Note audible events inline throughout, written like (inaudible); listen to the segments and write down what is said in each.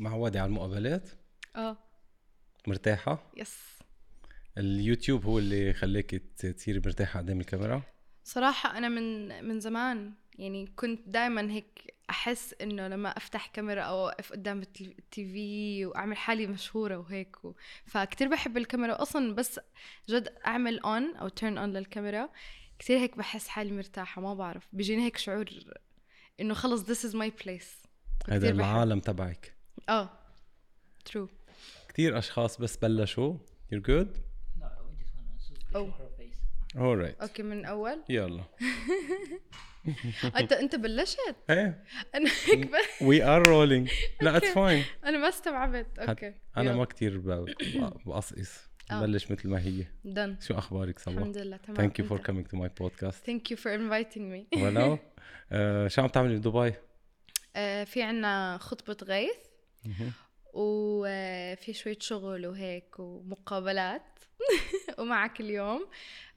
معودة على المقابلات. آه. مرتاحة؟ يس اليوتيوب هو اللي خليك ت- تصيري مرتاحة قدام الكاميرا؟ صراحة أنا من من زمان يعني كنت دائما هيك أحس إنه لما أفتح كاميرا أو أوقف قدام ال TV وأعمل حالي مشهورة وهيك و... فكتير بحب الكاميرا. أصلا بس جد أعمل on أو turn on للكاميرا كتير هيك بحس حالي مرتاحة ما بعرف. بيجيني هيك شعور إنه خلص this is my place. هذا. العالم تبعك. آه. True. كتير أشخاص بس بلشوا. You're good? No, we just want to switch Oh. her face. alright okay من أول؟ يلا. (laughs) أنت أنت بلشت؟ إيه. (laughs) أنا هيك we are rolling. (laughs) لا it's fine أنا ما استوعبت. okay أنا. ما ب- بقصقص. آه. بلش مثل ما هي. Done. شو أخبارك صباح؟ الحمد لله تمام. Thank you for أنت؟ coming to my podcast. Thank you for inviting me. ولو آه، شو عم تعملي بدبي؟ آه، في عنا خطبة غيث. وفي شوية شغل وهيك ومقابلات (laughs) ومعك اليوم.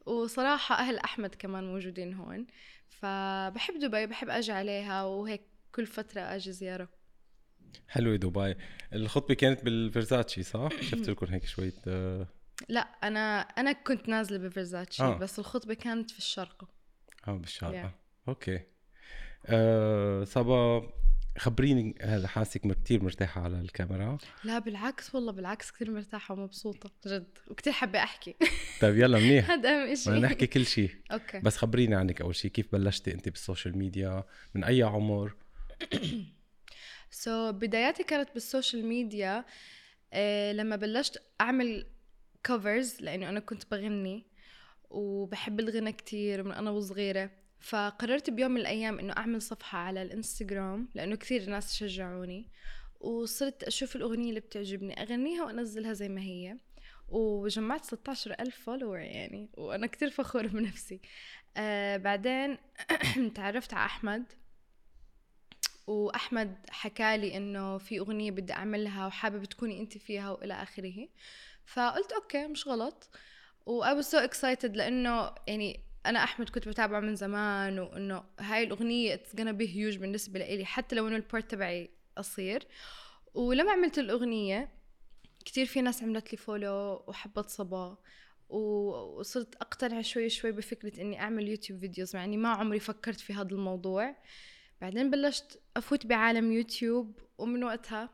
وصراحة أهل أحمد كمان موجودين هون. فبحب دبي بحب أجي عليها وهيك كل فترة أجي زيارة. حلوة دبي. الخطبة كانت بالفيرزاتشي صح؟ (clears throat) شفت لكم هيك شوية آه. لا أنا أنا كنت نازلة بفرزاتشي آه. بس الخطبة كانت في الشرق. آه، بالشارقة Yeah. أوكي. آه صبا خبريني هذا حاسك م- كتير مرتاحة على الكاميرا. لا بالعكس والله بالعكس كثير مرتاحة ومبسوطة جد. وكثير حابة أحكي. (laughs) طيب يلا منيح. هذا أهم شيء بدنا نحكي كل شيء أوكي. بس خبريني عنك أول شيء كيف بلشتي أنت بالسوشيال ميديا؟ من أي عمر؟ so (coughs) so, بداياتي كانت بالسوشيال ميديا آه لما بلشت أعمل كفرز لأنه أنا كنت بغني وبحب الغنى كتير من أنا وصغيرة. فقررت بيوم من الأيام إنه أعمل صفحة على الإنستغرام لأنه كثير ناس شجعوني وصرت أشوف الأغنية اللي بتعجبني أغنيها وأنزلها زي ما هي وجمعت 16 ألف فولور يعني وأنا كتير فخورة بنفسي. آه بعدين (clears throat) تعرفت على أحمد وأحمد حكالي إنه في أغنية بدي أعملها وحابب تكوني أنت فيها وإلى آخره. فقلت أوكي مش غلط. و I was so excited لأنه يعني أنا أحمد كنت بتابعه من زمان وإنه هاي الأغنية it's gonna be huge بالنسبة لي حتى لو إنه البارت تبعي قصير. ولما عملت الأغنية كتير في ناس عملت لي follow وحبت صبا وصرت أقتنع شوي شوي بفكرة إني أعمل يوتيوب videos مع إني ما عمري فكرت في هذا الموضوع. بعدين بلشت أفوت بعالم يوتيوب ومن وقتها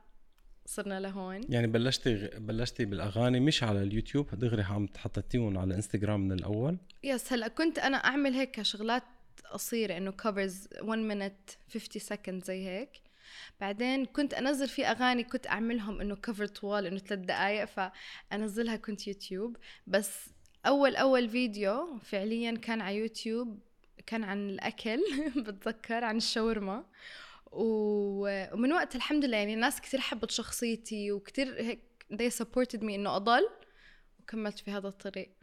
صرنا لهون. يعني بلشتي بلشتي بالأغاني مش على اليوتيوب دغري عم تحطتيهم على انستغرام من الأول. يس هلا كنت أنا أعمل هيك شغلات قصيرة إنه covers 1 minute 50 second زي هيك. بعدين كنت أنزل في أغاني كنت أعملهم إنه cover طوال إنه ثلاث دقائق فأنزلها كنت يوتيوب. بس أول أول فيديو فعليا كان على يوتيوب كان عن الأكل (laughs) بتذكر عن الشاورما. ومن وقت الحمد لله يعني الناس كثير حبت شخصيتي وكثير هيك they supported me إنه أضل وكملت في هذا الطريق.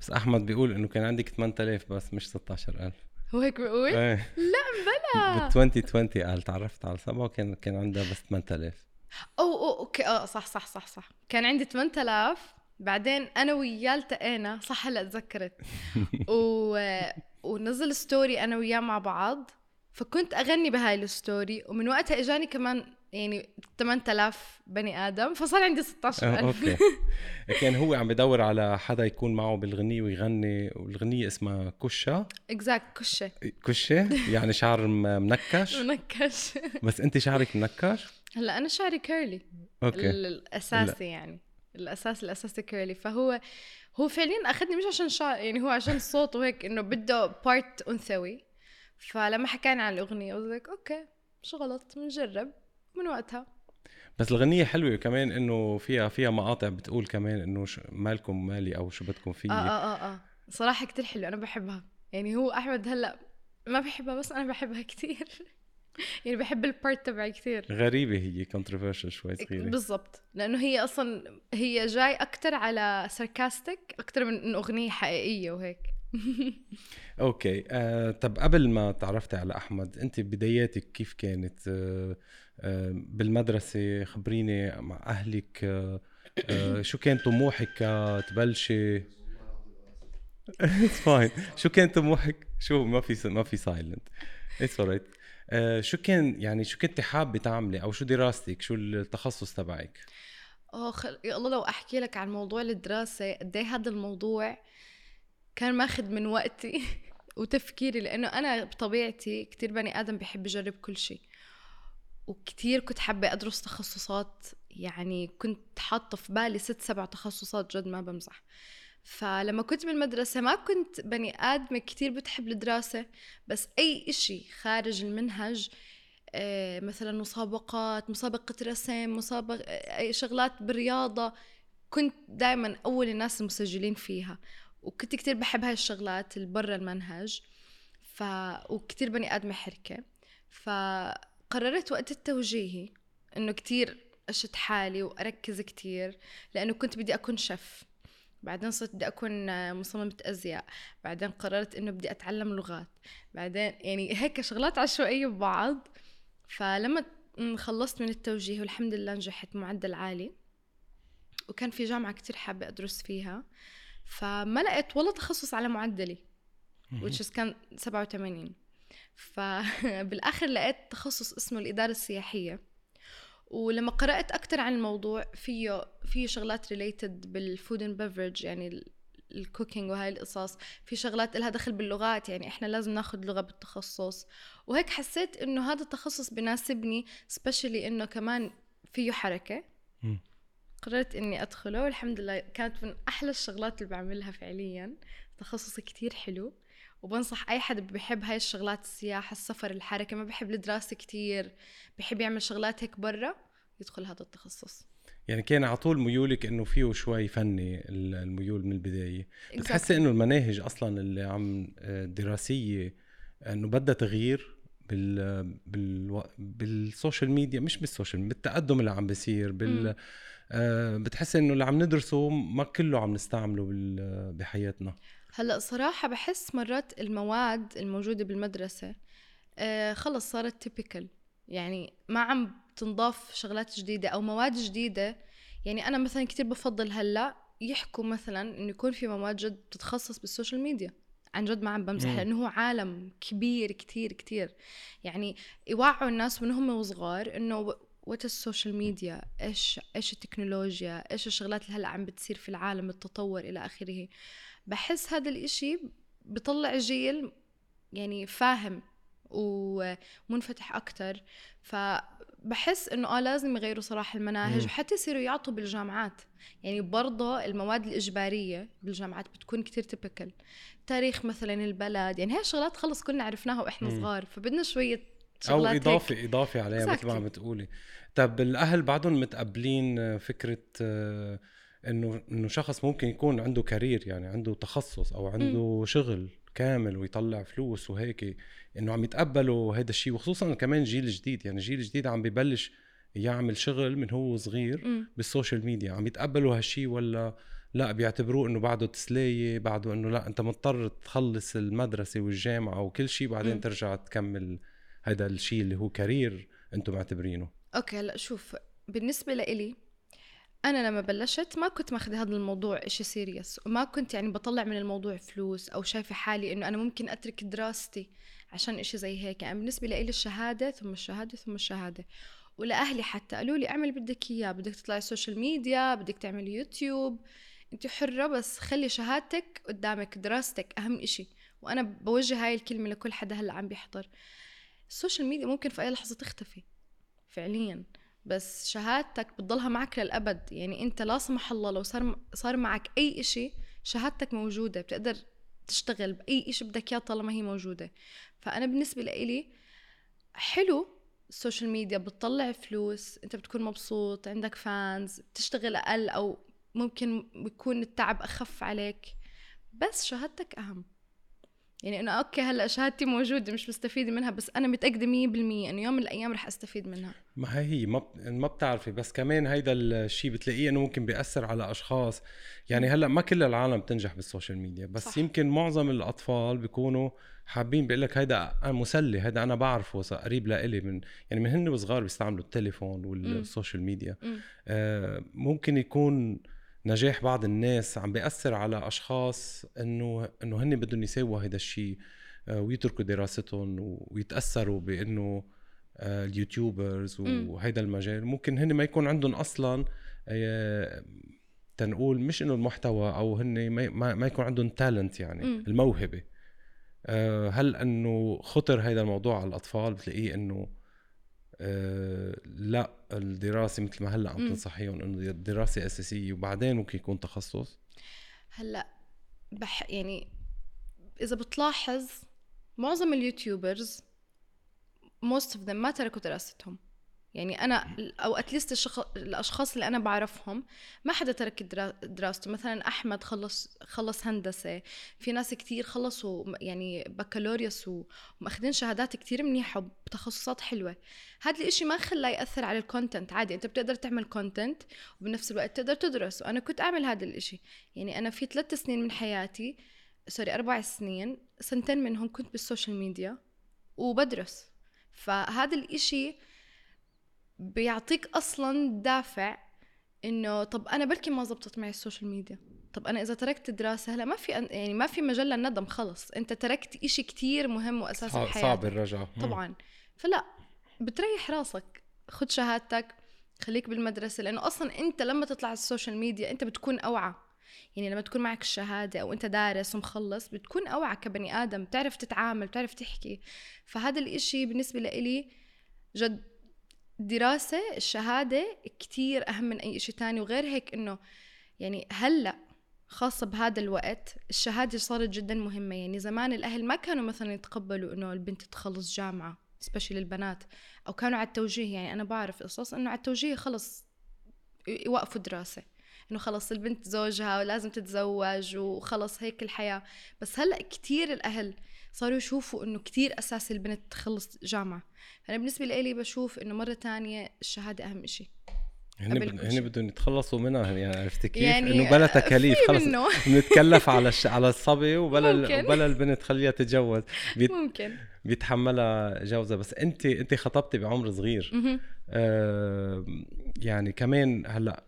بس أحمد بيقول إنه كان عندك 8000 بس مش 16000 هو هيك بيقول؟ إيه. لا بلا. (laughs) بال 2020 قال تعرفت على سبا وكان كان عندها بس 8000 أو أو أوكي. آه صح صح صح صح. كان عندي 8000 بعدين أنا وياه التقينا صح هلا تذكرت. (laughs) و... ونزل story أنا وياه مع بعض فكنت أغني بهاي ال story ومن وقتها إجاني كمان يعني 8000 بني آدم فصار عندي آه، 16000 أوكي. (laughs) كان هو عم بدور على حدا يكون معه بالغنية ويغني والغنية اسمها كشة exact كشه كشة يعني شعر منكش؟ منكش. (laughs) بس أنت شعرك منكش؟ هلأ أنا شعري curly أوكي. ال- الأساسي يعني. الأساس الأساسي curly فهو هو فعليا أخذني مش عشان شعر يعني هو عشان الصوت وهيك إنه بده part أنثوي. فلما حكينا عن الأغنية قلت لك أوكي مش غلط بنجرب من وقتها. بس الغنية حلوة كمان إنه فيها فيها مقاطع بتقول كمان إنه ش- مالكم مالي أو شو بدكم فيي آه آه آه آه. صراحة كتير حلو أنا بحبها. يعني هو أحمد هلأ ما بحبها بس أنا بحبها كتير. (laughs) يعني بحب ال part تبعي كتير. غريبة هي controversial شوي صغيرة. بالضبط. لأنه هي أصلا هي جاي أكتر على sarcastic أكتر من إنه أغنية حقيقية وهيك. (laughs) أوكي آه، طب قبل ما تعرفتي على أحمد أنت بداياتك كيف كانت؟ آه، بالمدرسة خبريني مع أهلك آه، آه، شو كان طموحك تبلشي it's fine شو كان طموحك؟ شو ما في ما في silent it's alright آه شو كان يعني شو كنت حابة تعملي؟ أو شو دراستك؟ شو التخصص تبعك؟ خل... يا الله لو أحكي لك عن موضوع الدراسة قد إيه هذا الموضوع كان ماخذ من وقتي (laughs) وتفكيري؟ لأنه أنا بطبيعتي كتير بني آدم بحب يجرب كل شيء. وكتير كنت حابة أدرس تخصصات يعني كنت حاطة في بالي ست سبع تخصصات جد ما بمزح. فلما كنت بالمدرسة ما كنت بني آدمة كتير بتحب الدراسة بس أي إشي خارج المنهج آه، مثلا مسابقات مسابقة رسم مسابقة أي شغلات بالرياضة كنت دائما أول الناس المسجلين فيها. وكنت كتير بحب هاي الشغلات اللي برا المنهج. ف... وكتير بني آدمة حركة. فقررت وقت التوجيهي إنه كتير أشد حالي وأركز كتير لأنه كنت بدي أكون شيف. بعدين صرت بدي أكون مصممة أزياء. بعدين قررت إنه بدي أتعلم لغات. بعدين يعني هيك شغلات عشوائية ببعض. فلما خلصت من التوجيه والحمد لله نجحت معدل عالي. وكان في جامعة كتير حابة أدرس فيها. فما لقيت ولا تخصص على معدلي which is كان 87 فبالآخر لقيت تخصص اسمه الإدارة السياحية. ولما قرأت أكتر عن الموضوع فيه فيه شغلات related بال food and beverage يعني ال cooking وهاي القصص. في شغلات لها دخل باللغات يعني إحنا لازم ناخذ لغة بالتخصص. وهيك حسيت إنه هذا التخصص بناسبني specially إنه كمان فيه حركة. قررت إني أدخله والحمد لله كانت من أحلى الشغلات اللي بعملها فعليا. تخصص كتير حلو. وبنصح أي حد بحب هاي الشغلات السياحة السفر الحركة ما بحب الدراسة كتير بحب يعمل شغلات هيك برا يدخل هذا التخصص. يعني كان على طول ميولك إنه فيه شوي فني الميول من البداية. بتحسي إنه المناهج أصلا اللي عم دراسيه إنه بدها تغيير بال بال بالسوشيال ميديا مش بالسوشيال بالتقدم اللي عم بيصير بال آه بتحسي إنه اللي عم ندرسه ما كله عم نستعمله بحياتنا. هلأ صراحة بحس مرات المواد الموجودة بالمدرسة آه خلص صارت typical يعني ما عم تنضاف شغلات جديدة أو مواد جديدة. يعني أنا مثلا كتير بفضل هلأ يحكوا مثلا إنه يكون في مواد جد بتتخصص بالسوشيال ميديا عن جد ما عم بمزح لأنه هو عالم كبير كتير كتير. يعني يوعوا الناس من هم وصغار إنه what السوشيال ميديا إيش إيش التكنولوجيا؟ إيش الشغلات اللي هلأ عم بتصير في العالم التطور إلى آخره؟ بحس هذا الإشي بطلع جيل يعني فاهم ومنفتح أكتر. فبحس إنه آه لازم يغيروا صراحة المناهج وحتى يصيروا يعطوا بالجامعات. يعني برضه المواد الإجبارية بالجامعات بتكون كتير تيبكال تاريخ مثلا البلد يعني هاي الشغلات خلص كلنا عرفناها وإحنا صغار فبدنا شوية أو اضافه هيك. اضافه عليها مثل ما عم بتقولي طب الأهل بعدهم متقبلين فكرة آه، إنه إنه شخص ممكن يكون عنده كارير يعني عنده تخصص أو عنده م. شغل كامل ويطلع فلوس وهيك إنه عم يتقبلوا هذا الشيء وخصوصا كمان جيل جديد يعني جيل جديد عم ببلش يعمل شغل من هو صغير م. بالسوشيال ميديا عم يتقبلوا هالشيء ولا لا بيعتبروه إنه بعده تسلية بعده إنه لا أنت مضطر تخلص المدرسة والجامعة وكل شيء بعدين م. ترجع تكمل هذا الشيء اللي هو career أنتم معتبرينه. أوكي هلا شوف بالنسبة لإلي أنا لما بلشت ما كنت ماخذ هذا الموضوع إشي serious وما كنت يعني بطلع من الموضوع فلوس أو شايفة حالي إنه أنا ممكن أترك دراستي عشان إشي زي هيك. يعني بالنسبة لي الشهادة ثم الشهادة ثم الشهادة. ولأهلي حتى قالوا لي اعمل بدك إياه بدك تطلعي السوشيال ميديا بدك تعملي يوتيوب انت حرة بس خلي شهادتك قدامك دراستك أهم إشي. وأنا بوجه هاي الكلمة لكل حدا هلأ عم بيحضر. السوشيال ميديا ممكن في أي لحظة تختفي فعليا. بس شهادتك بتضلها معك للأبد. يعني أنت لا سمح الله لو صار صار معك أي إشي شهادتك موجودة. بتقدر تشتغل بأي إشي بدك إياه طالما هي موجودة. فأنا بالنسبة لإلي حلو السوشيال ميديا. بتطلع فلوس أنت بتكون مبسوط عندك fans بتشتغل أقل أو ممكن بيكون التعب أخف عليك. بس شهادتك أهم. يعني إنه okay هلأ شهادتي موجودة مش مستفيدة منها بس أنا متأكدة 100% إنه يوم من الأيام رح أستفيد منها. ما هي هي ما ما بتعرفي بس كمان هيدا الشيء بتلاقيه إنه ممكن بيأثر على أشخاص. يعني هلأ ما كل العالم بتنجح بالسوشيال ميديا بس صح. يمكن معظم الأطفال بيكونوا حابين بيقول لك هيدا مسلي هيدا أنا بعرفه قريب لإلي من يعني من هن وصغار بيستعملوا التليفون والسوشيال ميديا. آه ممكن يكون نجاح بعض الناس عم بيأثر على أشخاص انه إنه هن بدهم يساووا هذا الشيء آه، ويتركوا دراستهم ويتأثروا بإنه آه، اليوتيوبرز. وهيدا المجال. ممكن هن ما يكون عندهم أصلا آه، تنقول مش إنه المحتوى أو هن ما- يكون عندهم تالنت يعني آه، هل إنه خطر هيدا الموضوع على الأطفال؟ بتلاقيه إنه آه، لا الدراسة مثل ما هلأ عم. تنصحيهم إنه الدراسه أساسية وبعدين ممكن يكون تخصص هلأ بح يعني إذا بتلاحظ معظم اليوتيوبرز most of them ما تركوا دراستهم يعني أنا at least. الأشخاص اللي أنا بعرفهم ما حدا ترك درا... دراسته مثلا أحمد خلص خلص هندسة. في ناس كتير خلصوا يعني بكالوريوس ومأخذين شهادات كتير منيحة بتخصصات حلوة. هذا الإشي ما خلاه يأثر على ال content عادي أنت بتقدر تعمل content وبنفس الوقت تقدر تدرس. وأنا كنت أعمل هذا الإشي. يعني أنا في ثلاث سنين من حياتي sorry أربع سنين سنتين منهم كنت بالسوشيال ميديا وبدرس. فهذا الإشي بيعطيك أصلا دافع إنه طب أنا بلكي ما زبطت معي السوشيال ميديا. طب أنا إذا تركت الدراسة هلا ما في يعني ما في مجال للندم خلص. أنت تركت إشي كتير مهم واساسي صعب, بحياتك صعب الرجعة. طبعا. فلا بتريح راسك. خد شهادتك خليك بالمدرسة لأنه أصلا أنت لما تطلع على السوشيال ميديا أنت بتكون أوعى. يعني لما تكون معك الشهادة أو أنت دارس ومخلص بتكون أوعى كبني آدم بتعرف تتعامل بتعرف تحكي. فهذا الإشي بالنسبة لإلي جد دراسة الشهادة كتير أهم من أي إشي تاني وغير هيك إنه يعني هلأ خاصة بهذا الوقت الشهادة صارت جدا مهمة. يعني زمان الأهل ما كانوا مثلا يتقبلوا إنه البنت تخلص جامعة سبيشلي البنات أو كانوا على التوجيه. يعني أنا بعرف قصص إنه على التوجيه خلص يوقفوا دراسة. إنه خلص البنت زوجها ولازم تتزوج وخلص هيك الحياة. بس هلأ كتير الأهل صاروا يشوفوا إنه كتير أساسي البنت تخلص جامعة فأنا بالنسبة لي بشوف إنه مرة تانية الشهادة أهم إشي هن هن. بدهم يتخلصوا منها يعني عرفت كيف؟ يعني إنه بلا تكاليف خلص. (laughs) بنتكلف على الش... على الصبي وبلا. وبلا البنت خليها تتجوز بيت... ممكن بيتحملها جوزها بس انت انت خطبتي بعمر صغير. آه يعني كمان هلأ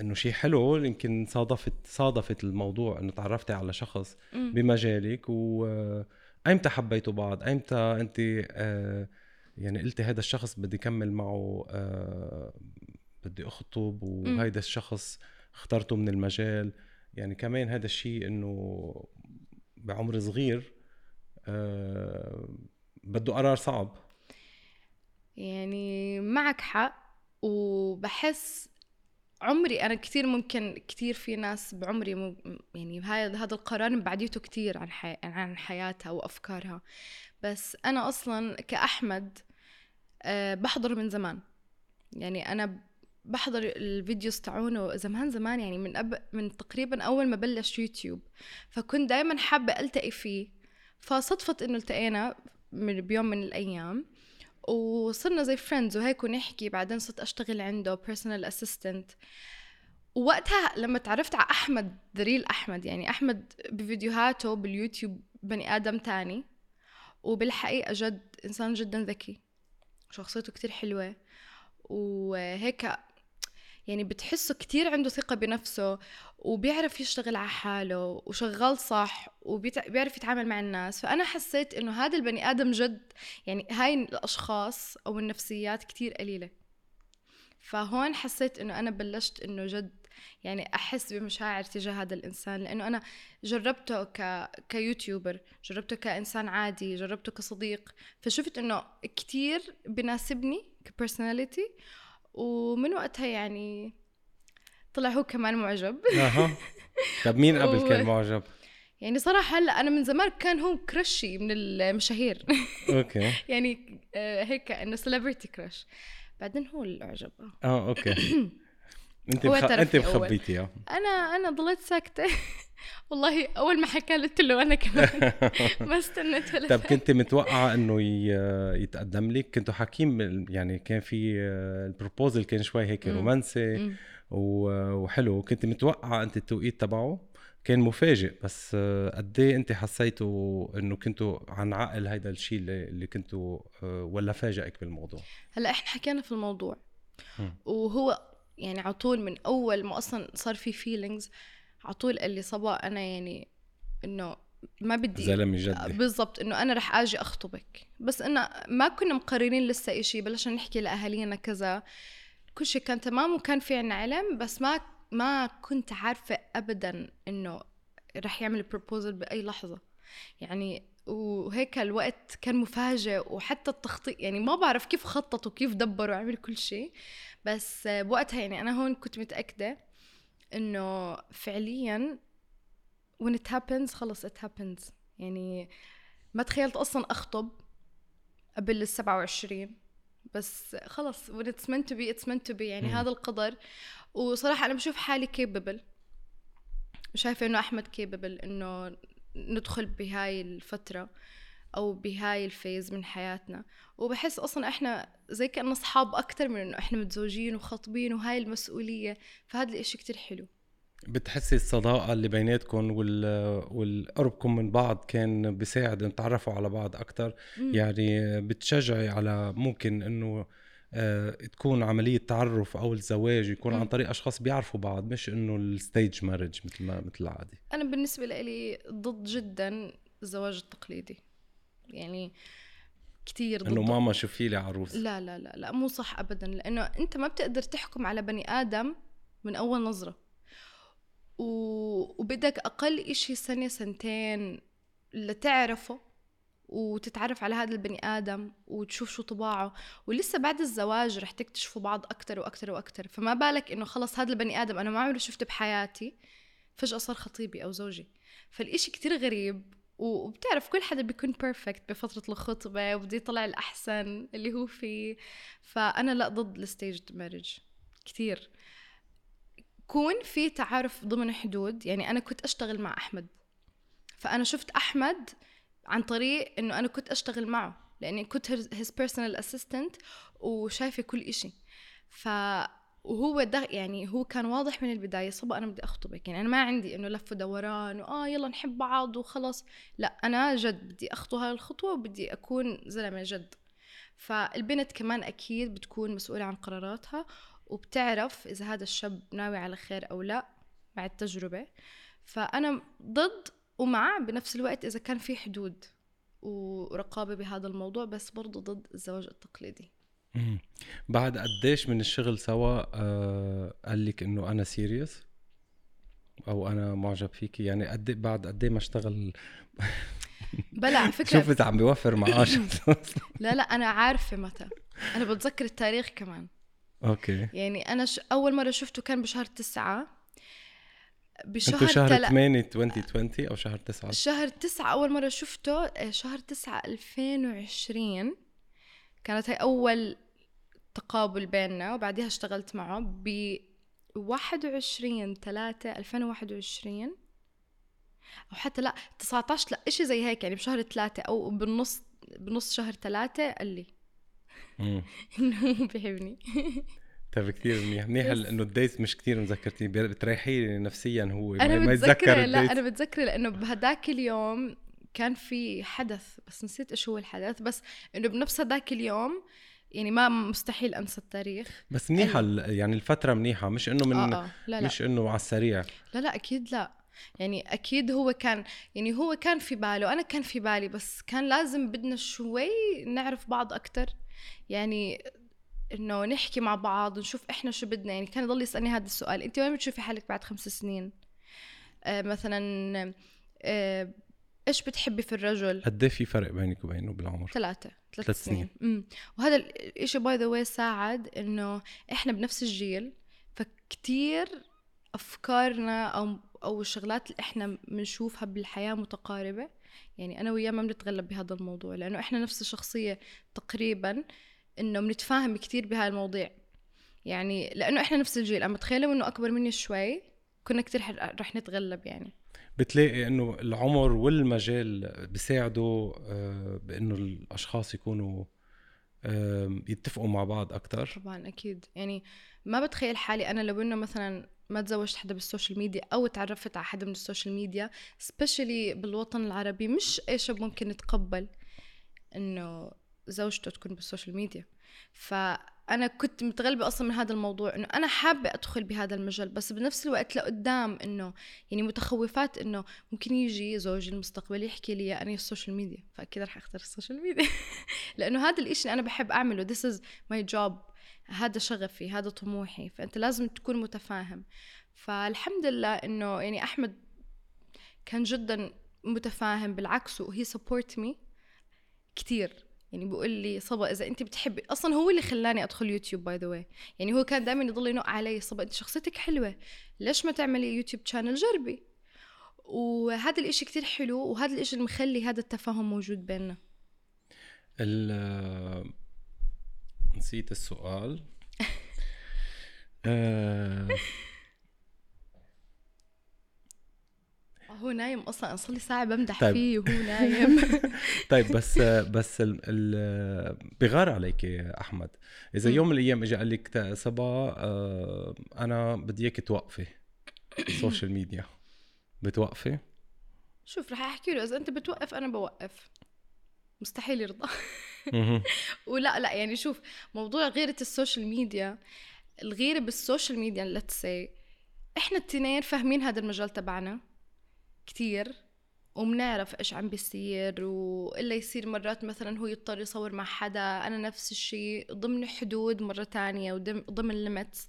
إنه شيء حلو يمكن صادفت صادفت الموضوع إنه تعرفتي على شخص. بمجالك و آه، أيمتى حبيتوا بعض؟ أيمتى أنت آه يعني قلتي هذا الشخص بدي كمل معه آه بدي أخطب وهيدا الشخص اخترته من المجال. يعني كمان هذا الشيء إنه بعمر صغير آه بده قرار صعب. يعني معك حق وبحس عمري أنا كثير ممكن كثير في ناس بعمري يعني هذا هذا القرار بعديته كثير عن حي... عن حياتها وأفكارها. بس أنا أصلا كأحمد أه بحضر من زمان. يعني أنا بحضر الفيديوز تاعونه زمان زمان يعني من أب... من تقريبا أول ما بلش يوتيوب. فكنت دائما حابة ألتقي فيه. فصدفت إنه التقينا من بيوم من الأيام. وصرنا زي friends وهيك ونحكي بعدين صرت أشتغل عنده personal assistant ووقتها لما تعرفت على أحمد the real أحمد يعني أحمد بفيديوهاته باليوتيوب بني آدم تاني. وبالحقيقة جد إنسان جدا ذكي. شخصيته كتير حلوة. وهيك يعني بتحسه كتير عنده ثقة بنفسه. وبيعرف يشتغل على حاله وشغال صح وبيعرف يتعامل مع الناس. فأنا حسيت إنه هذا البني آدم جد يعني هاي الأشخاص أو النفسيات كتير قليلة. فهون حسيت إنه أنا بلشت إنه جد يعني أحس بمشاعر تجاه هذا الإنسان. لأنه أنا جربته ك... كيوتيوبر جربته كإنسان عادي جربته كصديق. فشفت إنه كتير بناسبني كبرسوناليتي ومن وقتها يعني طلع هو كمان معجب. أها. طب مين (laughs) قبل كان معجب؟ يعني صراحة هلا أنا من زمان كان هو crush ي من المشاهير. (laughs) okay. يعني آه، هيك إنه celebrity crush بعدين هو اللي أعجب آه okay. (coughs) أنت هو بخ... لي أول. مخبيتيها أنا أنا ضليت ساكتة. (laughs) والله أول ما حكى قلت له أنا كمان. ما استنيت ولا طب كنت متوقعة إنه ي... يتقدم لك؟ كنتوا حاكيين يعني كان في آه، ال proposal كان شوي هيك. رومانسي. وحلو. كنت متوقعه أنت التوقيت تبعه كان مفاجئ بس قد إيه أنت حسيتوا إنه كنتوا عن عقل هيدا الشيء اللي, اللي كنتوا ولا فاجئك بالموضوع؟ هلأ إحنا حكينا في الموضوع. مم. وهو يعني على طول من أول ما أصلا صار في feelings على طول قال لي صبا أنا يعني إنه ما بدي زلمة جدي. بالضبط إنه أنا رح آجي أخطبك. بس إنه ما كنا مقررين لسه إشي بلشنا نحكي لأهالينا كذا. كل شيء كان تمام وكان في عنا علم بس ما ما كنت عارفة ابدا إنه رح يعمل بروبوزل بأي لحظة. يعني وهيك الوقت كان مفاجئ وحتى التخطيط يعني ما بعرف كيف خططوا كيف دبروا عمل كل شيء. بس بوقتها يعني أنا هون كنت متأكدة إنه فعليا when it happens خلص it happens. يعني ما تخيلت أصلا أخطب قبل ال 27 بس خلص when it's meant to be it's meant to be. يعني مم. هذا القدر. وصراحة أنا بشوف حالي capable وشايفة إنه أحمد capable إنه ندخل بهاي الفترة أو بهاي ال phase من حياتنا. وبحس أصلا إحنا زي كأننا أصحاب أكتر من إنه إحنا متزوجين وخاطبين وهاي المسؤولية. فهذا الإشي كتير حلو. بتحسي الصداقة اللي بيناتكم وال والقربكم من بعض كان بيساعد إن تعرفوا على بعض أكثر مم. يعني بتشجعي على ممكن إنه آه، تكون عملية تعرف أو الزواج يكون عن مم. طريق أشخاص بيعرفوا بعض مش إنه ال staged marriage مثل ما مثل العادي أنا بالنسبة لي ضد جدا الزواج التقليدي. يعني كتير ضده. إنه ماما شوفي لي عروس. لا لا لا لا مو صح ابدا لأنه أنت ما بتقدر تحكم على بني آدم من أول نظرة. و... وبدك أقل إشي سنة سنتين لتعرفه وتتعرف على هذا البني آدم وتشوف شو طباعه. ولسه بعد الزواج رح تكتشفوا بعض أكتر وأكتر وأكتر. فما بالك إنه خلص هذا البني آدم أنا ما عمري شفته بحياتي فجأة صار خطيبي أو زوجي. فالإشي كتير غريب وبتعرف كل حدا بيكون بيرفكت بفترة الخطبة وبده يطلع الأحسن اللي هو فيه. فأنا لا ضد ال staged marriage كتير. كون في تعارف ضمن حدود. يعني أنا كنت أشتغل مع أحمد. فأنا شفت أحمد عن طريق إنه أنا كنت أشتغل معه لأني كنت his personal assistant وشايفة كل إشي. ف وهو ده يعني هو كان واضح من البداية صبا أنا بدي أخطبك. يعني أنا ما عندي إنه لف ودوران وآه يلا نحب بعض وخلص. لا أنا جد بدي أخطو هاي الخطوة وبدي أكون زلمة جد. فالبنت كمان أكيد بتكون مسؤولة عن قراراتها وبتعرف إذا هذا الشاب ناوي على خير أو لا مع التجربة. فأنا ضد ومع بنفس الوقت إذا كان في حدود ورقابة بهذا الموضوع بس برضو ضد الزواج التقليدي. بعد قديش من الشغل سوا آه قال لك إنه أنا سيريس أو أنا معجب فيكي يعني قد بعد قد ما اشتغل؟ (laughs) بلا على فكرة. شفت عم بيوفر معاش. (laughs) لا لا أنا عارفة متى. أنا بتذكر التاريخ كمان. أوكي. يعني أنا ش... أول مرة شفته كان بشهر تسعة. بشهر شهر تلا... 8 2020 أو شهر 9 شهر تسعة أول مرة شفته آه، شهر تسعة 2020 كانت هاي أول تقابل بيننا وبعديها اشتغلت معه ب 21 3 2021 أو حتى لا 19 لا إشي زي هيك يعني بشهر ثلاثة أو بالنص بنص شهر ثلاثة قال لي. (laughs) إنه بيحبني. طيب كثير منيح. منيح. إنه الديت مش كثير مذكرتي بتريحي نفسيا هو. أنا يتذكر لا أنا متذكرة لإنه بهداك اليوم كان في حدث بس نسيت إيش هو الحدث. بس إنه بنفس هداك اليوم يعني ما مستحيل أنسى التاريخ. بس منيحة ال- يعني الفترة منيحة. مش إنه من آه آه. لا لا. مش إنه على السريع. لا لا أكيد لا. يعني أكيد هو كان يعني هو كان في باله أنا كان في بالي بس كان لازم بدنا شوي نعرف بعض أكتر. يعني انه نحكي مع بعض ونشوف إحنا شو بدنا. يعني كان يضل يسألني هذا السؤال انت وين بتشوفي حالك بعد خمس سنين؟ آه مثلا آه إيش بتحبي في الرجل؟ قد إيه في فرق بينك وبينه بالعمر؟ ثلاثة ثلاث ثلاث سنين. امم وهذا الشيء by the way ساعد إنه إحنا بنفس الجيل فكتير أفكارنا أو أو الشغلات اللي إحنا بنشوفها بالحياة متقاربة. يعني أنا وياه ما بنتغلب بهذا الموضوع لأنه إحنا نفس الشخصية تقريبا إنه بنتفاهم كتير بهاي المواضيع. يعني لأنه إحنا نفس الجيل أما تخيلوا إنه أكبر مني شوي كنا كتير ح- رح نتغلب يعني. بتلاقي إنه العمر والمجال بيساعدوا آه، بإنه الأشخاص يكونوا يتفقوا مع بعض أكثر طبعا أكيد. يعني ما بتخيل حالي أنا لو إنه مثلا ما تزوجت حدا بالسوشيال ميديا أو تعرفت على حدا من السوشيال ميديا especially بالوطن العربي مش اي شاب ممكن يتقبل إنه زوجته تكون بالسوشيال ميديا. أنا كنت متغلبة أصلا من هذا الموضوع إنه أنا حابة أدخل بهذا المجال بس بنفس الوقت لقدام إنه يعني متخوفات إنه ممكن يجي زوجي المستقبلي يحكي لي أنا السوشيال ميديا فأكيد رح أختار السوشيال ميديا. (laughs) لأنه هذا الإشي اللي أنا بحب أعمله this is my job. هذا شغفي هذا طموحي فأنت لازم تكون متفاهم. فالحمد لله إنه يعني أحمد كان جدا متفاهم بالعكس و he support me كتير. يعني بيقول لي صبا إذا أنت بتحبي أصلا هو اللي خلاني أدخل يوتيوب by the يعني هو كان دائما يضل ينق علي صبا أنت شخصيتك حلوة ليش ما تعملي يوتيوب channel جربي؟ وهذا الإشي كتير حلو وهذا الإشي اللي مخلي هذا التفاهم موجود بيننا. نسيت السؤال. (laughs) آه، هو نايم أصلا صار لي ساعة بمدح طيب. فيه وهو نايم. (laughs) طيب بس بس ال ال بغار عليك يا أحمد. إذا. يوم من الأيام اجى قال لك صبا آه، أنا بدي اياك توقفي. (coughs) السوشيال ميديا. بتوقفي؟ شوف رح أحكي له إذا أنت بتوقف أنا بوقف. مستحيل يرضى. (laughs) ولا لا يعني شوف موضوع غيرة السوشيال ميديا الغيرة بالسوشيال ميديا let's say إحنا التنين فاهمين هذا المجال تبعنا كتير وبنعرف إيش عم بيصير وإلا يصير مرات مثلا هو يضطر يصور مع حدا أنا نفس الشيء ضمن حدود مرة تانية وضمن ضمن limits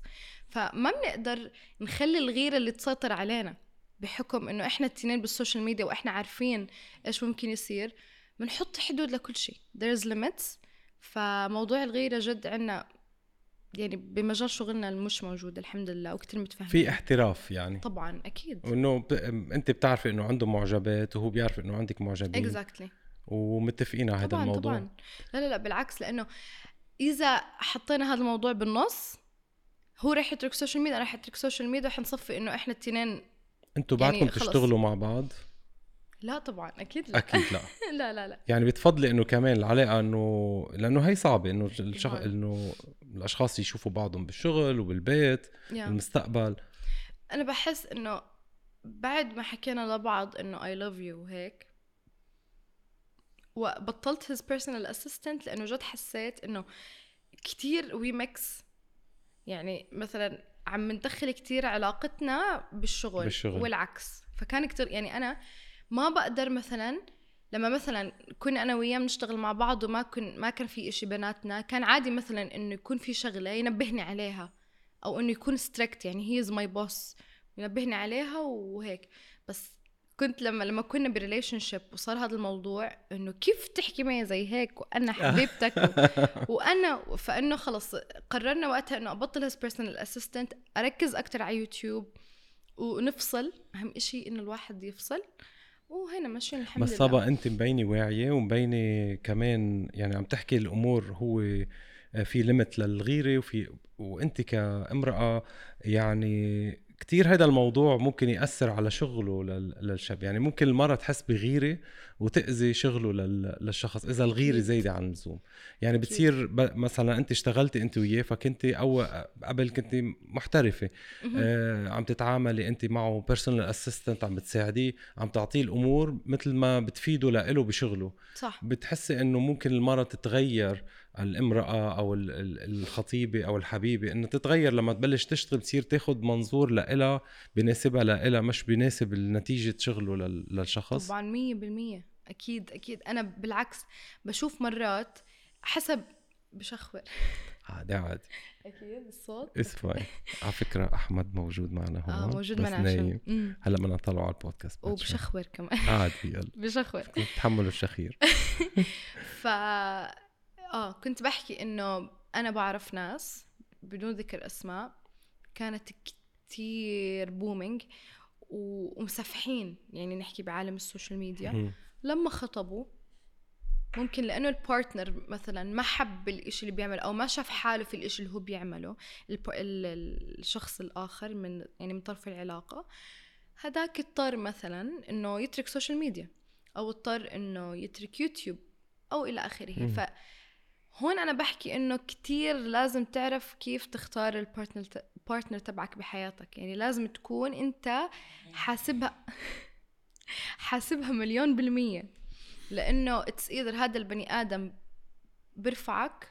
فما بنقدر نخلي الغيرة اللي تسيطر علينا بحكم إنه إحنا التنين بالسوشيال ميديا وإحنا عارفين إيش ممكن يصير. بنحط حدود لكل شيء. There's limits. فموضوع الغيرة جد عنا يعني بمجال شغلنا مش موجود الحمد لله وكتير متفاهمين. في احتراف يعني. طبعا أكيد. وانه ب... أنت بتعرفي إنه عنده معجبات وهو بيعرف إنه عندك معجبين. exactly ومتفقين على هذا الموضوع. طبعا. لا لا لا بالعكس لأنه إذا حطينا هذا الموضوع بالنص هو راح يترك السوشيال ميديا أنا راح اترك السوشيال ميديا وحنصفي إنه إحنا التنين أنتوا يعني بعدكم خلص. تشتغلوا مع بعض. لا طبعا أكيد لا أكيد لا (laughs) لا لا لا يعني بتفضلي إنه كمان العلاقة إنه لأنه هي صعبة إنه. طبعاً. إنه الأشخاص يشوفوا بعضهم بالشغل وبالبيت يا. المستقبل أنا بحس إنه بعد ما حكينا لبعض إنه I love you وهيك وبطلت his personal assistant لأنه جد حسيت إنه كتير we mix يعني مثلا عم ندخل كتير علاقتنا بالشغل, بالشغل. والعكس فكان كتير يعني أنا ما بقدر مثلا لما مثلا كنا أنا وياه بنشتغل مع بعض وما كن ما كان في إشي بيناتنا كان عادي مثلا إنه يكون في شغلة ينبهني عليها أو إنه يكون strict يعني he is my boss ينبهني عليها وهيك. بس كنت لما لما كنا ب relationship وصار هذا الموضوع إنه كيف تحكي معي زي هيك وأنا (laughs) حبيبتك و... وأنا فإنه خلص قررنا وقتها إنه أبطل his personal assistant أركز أكثر على يوتيوب ونفصل أهم إشي إنه الواحد يفصل. وهنا ماشيين الحمد بس لله. صبا أنت مبينة واعية ومبينة كمان يعني عم تحكي الأمور هو في limit للغيرة وفي وأنت كامرأة يعني كتير هذا الموضوع ممكن يأثر على شغله لل- للشاب. يعني ممكن المرة تحس بغيرة وتأذي شغله لل- للشخص إذا الغيرة. زايدة عن اللزوم. يعني بتصير مثلا أنت اشتغلتي أنت وياه فكنت أو قبل كنت محترفة. آه عم تتعاملي أنت معه personal assistant عم بتساعديه عم تعطيه الأمور مثل ما بتفيده لإله بشغله. صح. بتحسي إنه ممكن المرة تتغير الامرأة ال- الخطيبة أو الحبيبة إنه تتغير لما تبلش تشتغل تصير تاخد منظور لإلها بناسبها لإلها مش بيناسب نتيجة شغله لل- للشخص. طبعا مية بالمية. أكيد أكيد. أنا بالعكس بشوف مرات حسب بشخور عادي عادي. أكيد الصوت اسفاي على فكرة أحمد موجود معنا هون آه موجود معنا نايم. هلا بدنا نطلعه على البودكاست. وبشخور كمان. عادي يلا. (laughs) بشخور تحملوا الشخير. (laughs) ف آه كنت بحكي إنه أنا بعرف ناس بدون ذكر أسماء. كانت كتير booming ومسفحين. يعني نحكي بعالم السوشيال ميديا. لما خطبوا ممكن لأنه ال partner مثلا ما حب الإشي اللي بيعمله أو ما شاف حاله في الإشي اللي هو بيعمله الشخص الآخر من يعني من طرف العلاقة. هداك اضطر مثلا إنه يترك سوشيال ميديا أو اضطر إنه يترك يوتيوب أو إلى آخره. ف هون أنا بحكي إنه كتير لازم تعرف كيف تختار ال partner ال partner تبعك بحياتك. يعني لازم تكون أنت حاسبها (laughs) حاسبها مليون بالمية. لأنه it's either هذا البني آدم بيرفعك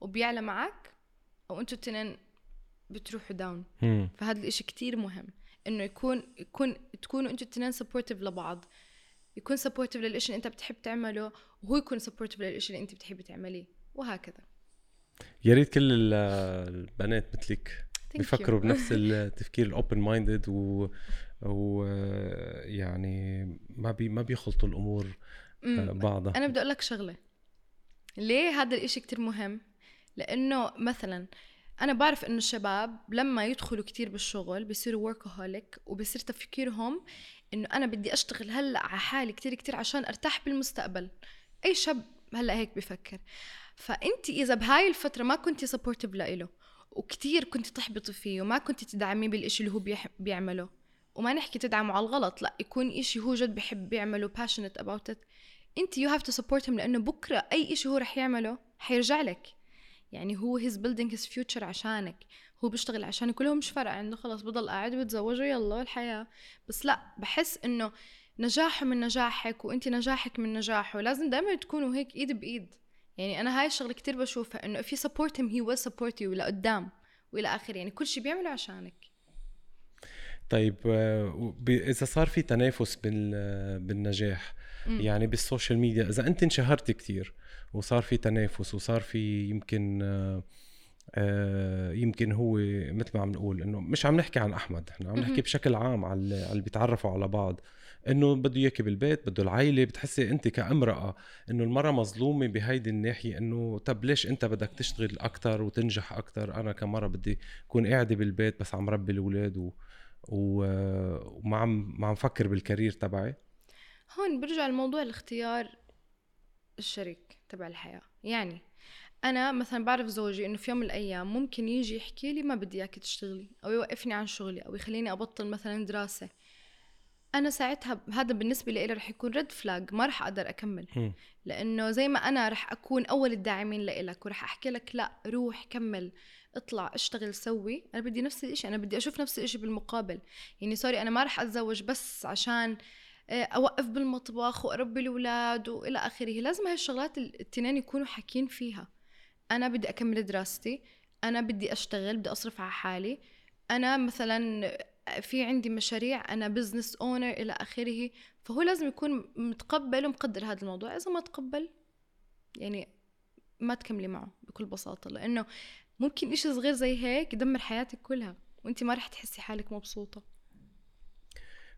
وبيعلى معك أو أنتوا التنين بتروحوا down. فهذا الإشي كتير مهم. إنه يكون يكون تكونوا أنتوا التنين supportive لبعض. يكون supportive للإشي اللي أنت بتحب تعمله وهو يكون supportive للإشي اللي أنت بتحبي تعمليه. وهكذا. يا ريت كل ال- البنات مثلك بيفكروا. بنفس (laughs) التفكير ال open minded و و يعني ما بي ما بيخلطوا الأمور آه، بعضها. أنا بدي أقول لك شغلة. ليه هذا الإشي كتير مهم؟ لأنه مثلا أنا بعرف إنه الشباب لما يدخلوا كتير بالشغل بيصيروا workaholic وبصير تفكيرهم إنه أنا بدي أشتغل هلأ على حالي كتير كتير عشان أرتاح بالمستقبل. أي شاب هلأ هيك بفكر فانت إذا بهاي الفترة ما كنتي سبورتيف لإله وكتير كنت تحبطي فيه وما كنت تدعميه بالإشي اللي هو بيعمله. وما نحكي تدعمه على الغلط لا يكون إشي هو جد بحب يعمله passionate about it. انت you have to support him لأنه بكرة أي إشي هو رح يعمله حيرجع لك. يعني هو he's building his future عشانك. هو بيشتغل عشانك كلهم مش فارقة عنده خلص بضل قاعد ويتزوج ويلا الحياة. بس لا بحس إنه نجاحه من نجاحك وانت نجاحك من نجاحه. لازم دائما تكونوا هيك إيد بإيد. يعني أنا هاي الشغلة كتير بشوفها إنه if you support him he will support you لقدام وإلى آخره يعني كل شيء بيعمله عشانك طيب آه، إذا صار في تنافس بال- بالنجاح مم. يعني بالسوشيال ميديا إذا أنت انشهرت كتير وصار في تنافس وصار في يمكن آه، آه، يمكن هو مثل ما عم نقول إنه مش عم نحكي عن أحمد إحنا عم نحكي. بشكل عام على اللي بيتعرفوا على بعض إنه بده إياكي بالبيت بده العيلة بتحسي أنت كأمرأة إنه المرأة مظلومة بهيدي الناحية إنه طب ليش أنت بدك تشتغل أكثر وتنجح أكثر أنا كمرأة بدي أكون قاعدة بالبيت بس عم ربي الأولاد و... و... وما عم ما عم فكر بالكارير تبعي. هون برجع الموضوع لاختيار الشريك تبع الحياة. يعني أنا مثلا بعرف زوجي إنه في يوم من الأيام ممكن يجي يحكي لي ما بدي إياكي تشتغلي أو يوقفني عن شغلي أو يخليني أبطل مثلا دراسة. أنا ساعتها هذا بالنسبة لي رح يكون ريد فلاج ما رح أقدر أكمل. هم. لأنه زي ما أنا رح أكون أول الداعمين لإلك ورح أحكي لك لا روح كمل اطلع اشتغل سوي. أنا بدي نفس الإشي أنا بدي أشوف نفس الإشي بالمقابل. يعني sorry أنا ما رح أتزوج بس عشان آه، أوقف بالمطبخ وأربي الأولاد وإلى آخره. لازم هاي الشغلات التنين يكونوا حاكين فيها. أنا بدي أكمل دراستي أنا بدي أشتغل بدي أصرف على حالي. أنا مثلا في عندي مشاريع أنا business owner إلى آخره فهو لازم يكون متقبل ومقدر هذا الموضوع. إذا ما تقبل يعني ما تكملي معه بكل بساطة لأنه ممكن إشي صغير زي هيك يدمر حياتك كلها وأنت ما رح تحسي حالك مبسوطة.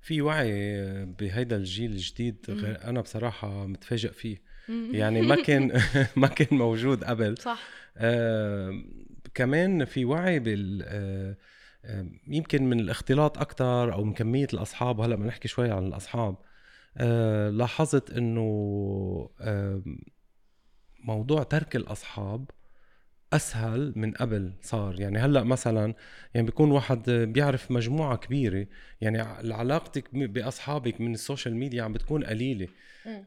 في وعي بهيدا الجيل الجديد. غير أنا بصراحة متفاجئ فيه. يعني ما كان (laughs) ما كان موجود قبل. صح. آه كمان في وعي بال آه، يمكن من الاختلاط أكثر أو من كمية الأصحاب هلا بدنا نحكي شوي عن الأصحاب آه لاحظت إنه موضوع ترك الأصحاب أسهل من قبل صار يعني هلأ مثلا يعني بيكون واحد بيعرف مجموعة كبيرة يعني علاقتك بأصحابك من السوشيال ميديا عم بتكون قليلة.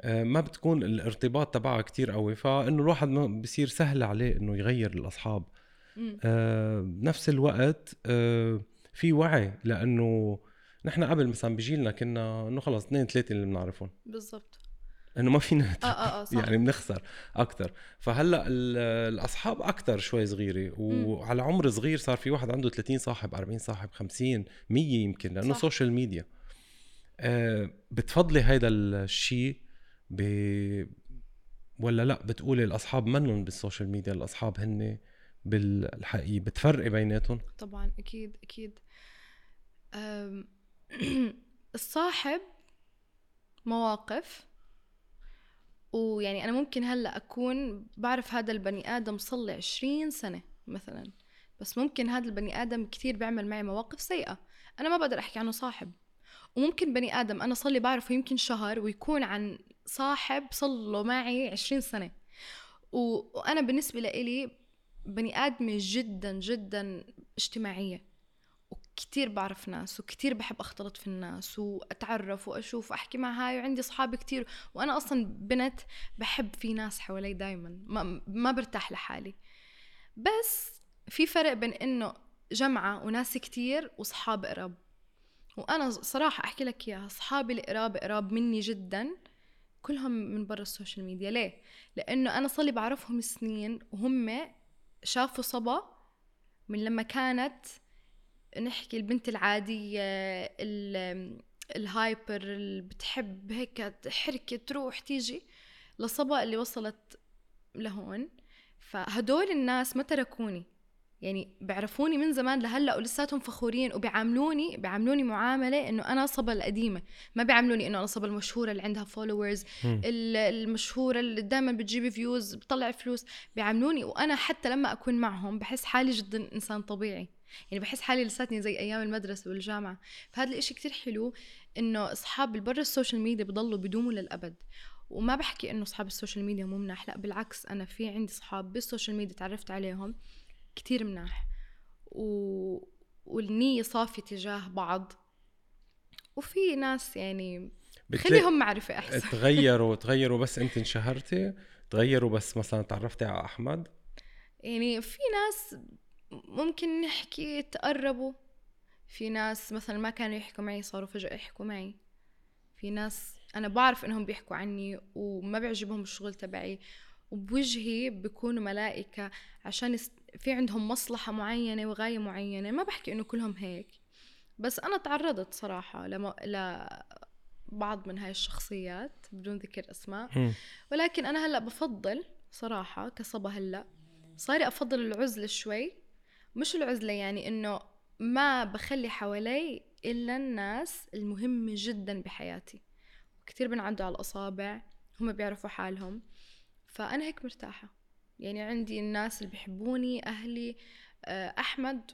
آه، ما بتكون الارتباط تبعها كتير قوي فإنه الواحد ما بصير سهل عليه إنه يغير الأصحاب. آه، بنفس الوقت آه، في وعي لأنه نحن قبل مثلا بجيلنا كنا إنه خلص اثنين ثلاثة اللي بنعرفهم. بالضبط. إنه ما فينا آه آه آه صح. يعني بنخسر أكثر فهلأ ال- الأصحاب أكثر شوي صغيرة وعلى عمر صغير صار في واحد عنده 30 صاحب 40 صاحب 50 100 يمكن لأنه صح. social media آه، بتفضلي هيدا الشيء ب ولا لأ؟ بتقولي الأصحاب منهم بال social media الأصحاب هن بالحقيقة بتفرقي بيناتهم؟ طبعا أكيد أكيد. (clears throat) الصاحب مواقف ويعني أنا ممكن هلأ أكون بعرف هذا البني آدم صار لي 20 سنة مثلا بس ممكن هذا البني آدم كتير بيعمل معي مواقف سيئة. أنا ما بقدر أحكي عنه صاحب. وممكن بني آدم أنا صار لي بعرفه يمكن شهر ويكون عن صاحب صار له معي 20 سنة. و- وأنا بالنسبة لإلي بني آدمة جدا جدا اجتماعية. وكتير بعرف ناس وكتير بحب أختلط في الناس وأتعرف وأشوف وأحكي مع هاي وعندي اصحاب كتير. وأنا أصلا بنت بحب في ناس حوالي دايما ما, برتاح لحالي. بس في فرق بين إنه جمعة وناس كتير وصحاب قراب. وأنا صراحة أحكي لك إياها اصحابي القراب قراب مني جدا كلهم من برا ال social media. ليه؟ لأنه أنا صار لي بعرفهم سنين وهم شافوا صبا من لما كانت نحكي البنت العادية ال- ال hyper اللي بتحب هيك حركة تروح تيجي لصبا اللي وصلت لهون. فهدول الناس ما تركوني. يعني بيعرفوني من زمان لهلأ ولساتهم فخورين وبيعاملوني بيعاملوني معاملة إنه أنا صبا القديمة. ما بيعاملوني إنه أنا صبا المشهورة اللي عندها followers. المشهورة اللي دائما بتجيب views بتطلع فلوس. بيعاملوني وأنا حتى لما أكون معهم بحس حالي جدا إنسان طبيعي. يعني بحس حالي لساتني زي أيام المدرسة والجامعة. فهذا الإشي كتير حلو إنه أصحاب برا ال social media بضلوا بدوموا للأبد. وما بحكي إنه أصحاب ال social media مو لأ بالعكس أنا في عندي أصحاب بال social media تعرفت عليهم. كتير مناح. و... والنية صافية تجاه بعض. وفي ناس يعني بتلاقي- خليهم معرفة أحسن. تغيروا (laughs) تغيروا بس أنت انشهرتي تغيروا بس مثلا تعرفتي على أحمد؟ يعني في ناس ممكن نحكي تقربوا. في ناس مثلا ما كانوا يحكوا معي صاروا فجأة يحكوا معي. في ناس أنا بعرف إنهم بيحكوا عني وما بيعجبهم الشغل تبعي. وبوجهي بيكونوا ملائكة عشان. في عندهم مصلحة معينة وغاية معينة. ما بحكي إنه كلهم هيك. بس أنا تعرضت صراحة لما... لبعض من هاي الشخصيات بدون ذكر أسماء. ولكن أنا هلأ بفضل صراحة كصبا هلأ صاري أفضل العزلة شوي. مش العزلة يعني إنه ما بخلي حوالي إلا الناس المهمة جدا بحياتي. كتير بنعدوا على الأصابع هم بيعرفوا حالهم. فأنا هيك مرتاحة. يعني عندي الناس اللي بيحبوني أهلي آه، أحمد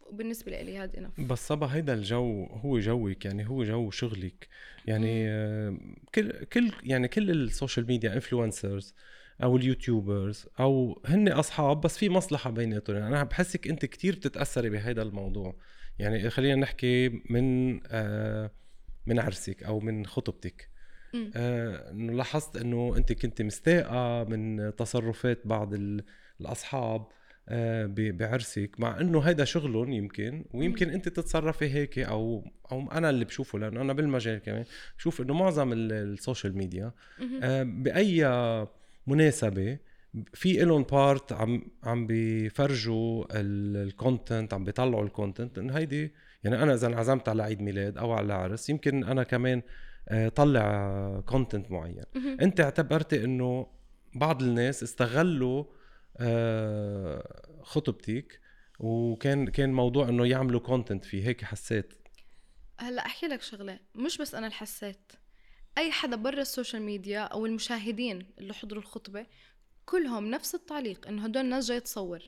وبالنسبه لي هذا enough بس صبا هيدا الجو هو جوك يعني هو جو شغلك. يعني آه، كل كل يعني كل ال social media influencers أو ال YouTubers أو هن أصحاب بس في مصلحة بيناتهم يعني أنا بحسك أنت كتير بتتأثري بهيدا الموضوع. يعني خلينا نحكي من آه، من عرسك أو من خطبتك. آه، إنه لاحظت إنه أنت كنت مستاءة من تصرفات بعض ال- الأصحاب آه، بعرسك مع إنه هيدا شغلهم يمكن ويمكن أنت تتصرفي هيك أو أو أنا اللي بشوفه لأنه أنا بالمجال كمان بشوف إنه معظم ال- ال social media. آه، بأي مناسبة في إلهم part عم عم بيفرجوا ال content عم بيطلعوا ال content انه هيدي يعني أنا إذا انعزمت على عيد ميلاد أو على عرس يمكن أنا كمان طلع content معين. انت اعتبرتي انه بعض الناس استغلوا آه، خطبتك وكان كان موضوع انه يعملوا content فيه. هيك حسيت؟ هلا احكي لك شغلة. مش بس أنا اللي حسيت أي حدا برا ال social media أو المشاهدين اللي حضروا الخطبة كلهم نفس التعليق إنه هدول الناس جاي تصور.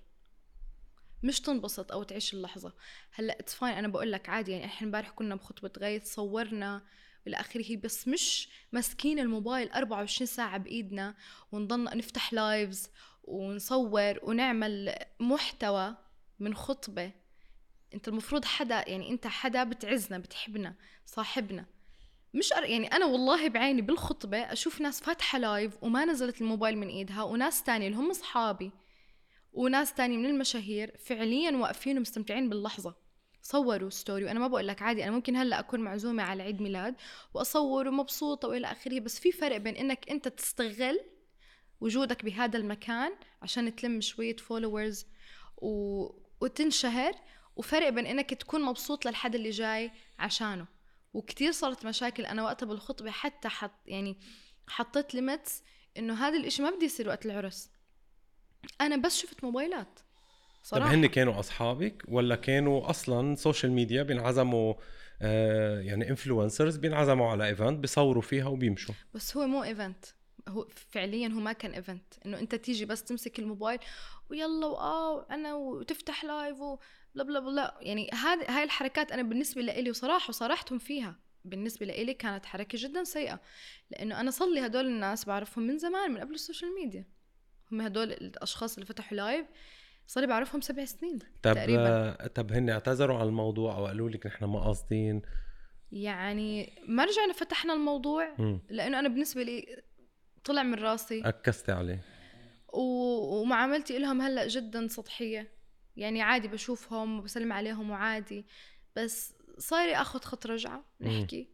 مش تنبسط أو تعيش اللحظة. هلا it's fine أنا بقول لك عادي يعني إحنا امبارح كنا بخطبة غاية صورنا والى آخره. بس مش ماسكين الموبايل 24 ساعة بإيدنا ونضلنا نفتح lives ونصور ونعمل محتوى من خطبة. أنت المفروض حدا يعني أنت حدا بتعزنا بتحبنا صاحبنا. مش أر... يعني أنا والله بعيني بالخطبة أشوف ناس فاتحة live وما نزلت الموبايل من إيدها وناس تانية اللي هم أصحابي وناس تانية من المشاهير فعليا واقفين ومستمتعين باللحظة. صوروا story وأنا ما بقول لك عادي أنا ممكن هلأ أكون معزومة على عيد ميلاد وأصور ومبسوطة وإلى آخره بس في فرق بين إنك أنت تستغل وجودك بهذا المكان عشان تلم شوية followers و... وتنشهر وفرق بين إنك تكون مبسوط للحد اللي جاي عشانه. وكتير صارت مشاكل أنا وقتها بالخطبة حتى حط يعني حطيت limits إنه هذا الإشي ما بدي يصير وقت العرس. أنا بس شفت موبايلات. طب صراحة. هن كانوا أصحابك ولا كانوا أصلا social media بينعزموا آه يعني influencers بينعزموا على event بيصوروا فيها وبيمشوا؟ بس هو مو event هو فعليا هو ما كان event إنه أنت تيجي بس تمسك الموبايل ويلا وآه أنا وتفتح live و blah blah blah يعني هذه هاي الحركات أنا بالنسبة لإلي وصراحة وصارحتهم فيها. بالنسبة لإلي كانت حركة جدا سيئة. لأنه أنا صار لي هدول الناس بعرفهم من زمان من قبل ال social media هم هدول الأشخاص اللي فتحوا live صار لي بعرفهم سبع سنين طب تقريباً. طب هن اعتذروا على الموضوع أو قالوا لك نحن ما قاصدين يعني ما رجعنا فتحنا الموضوع مم. لأنه أنا بالنسبة لي طلع من راسي إكسيتي عليه و- ومعاملتي لهم هلأ جدا سطحية يعني عادي بشوفهم وبسلم عليهم وعادي بس صايري أخذ خط رجعة. نحكي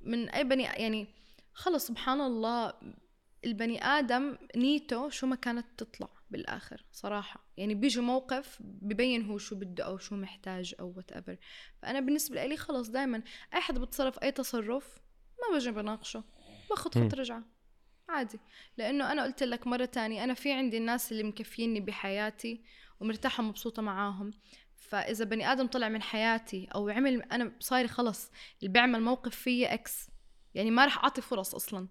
من أي بني يعني خلص سبحان الله البني آدم نيته شو ما كانت تطلع بالآخر صراحة. يعني بيجي موقف ببين هو شو بده أو شو محتاج أو whatever فأنا بالنسبة لي خلص دائما أي حدا بتصرف أي تصرف ما بجي بناقشه باخذ. خط رجعة. عادي. لأنه أنا قلت لك مرة تانية أنا في عندي الناس اللي مكفيني بحياتي ومرتاحة ومبسوطه معاهم. فإذا بني آدم طلع من حياتي أو عمل أنا صاير خلص اللي بيعمل موقف فيا X يعني ما راح أعطي فرص أصلا.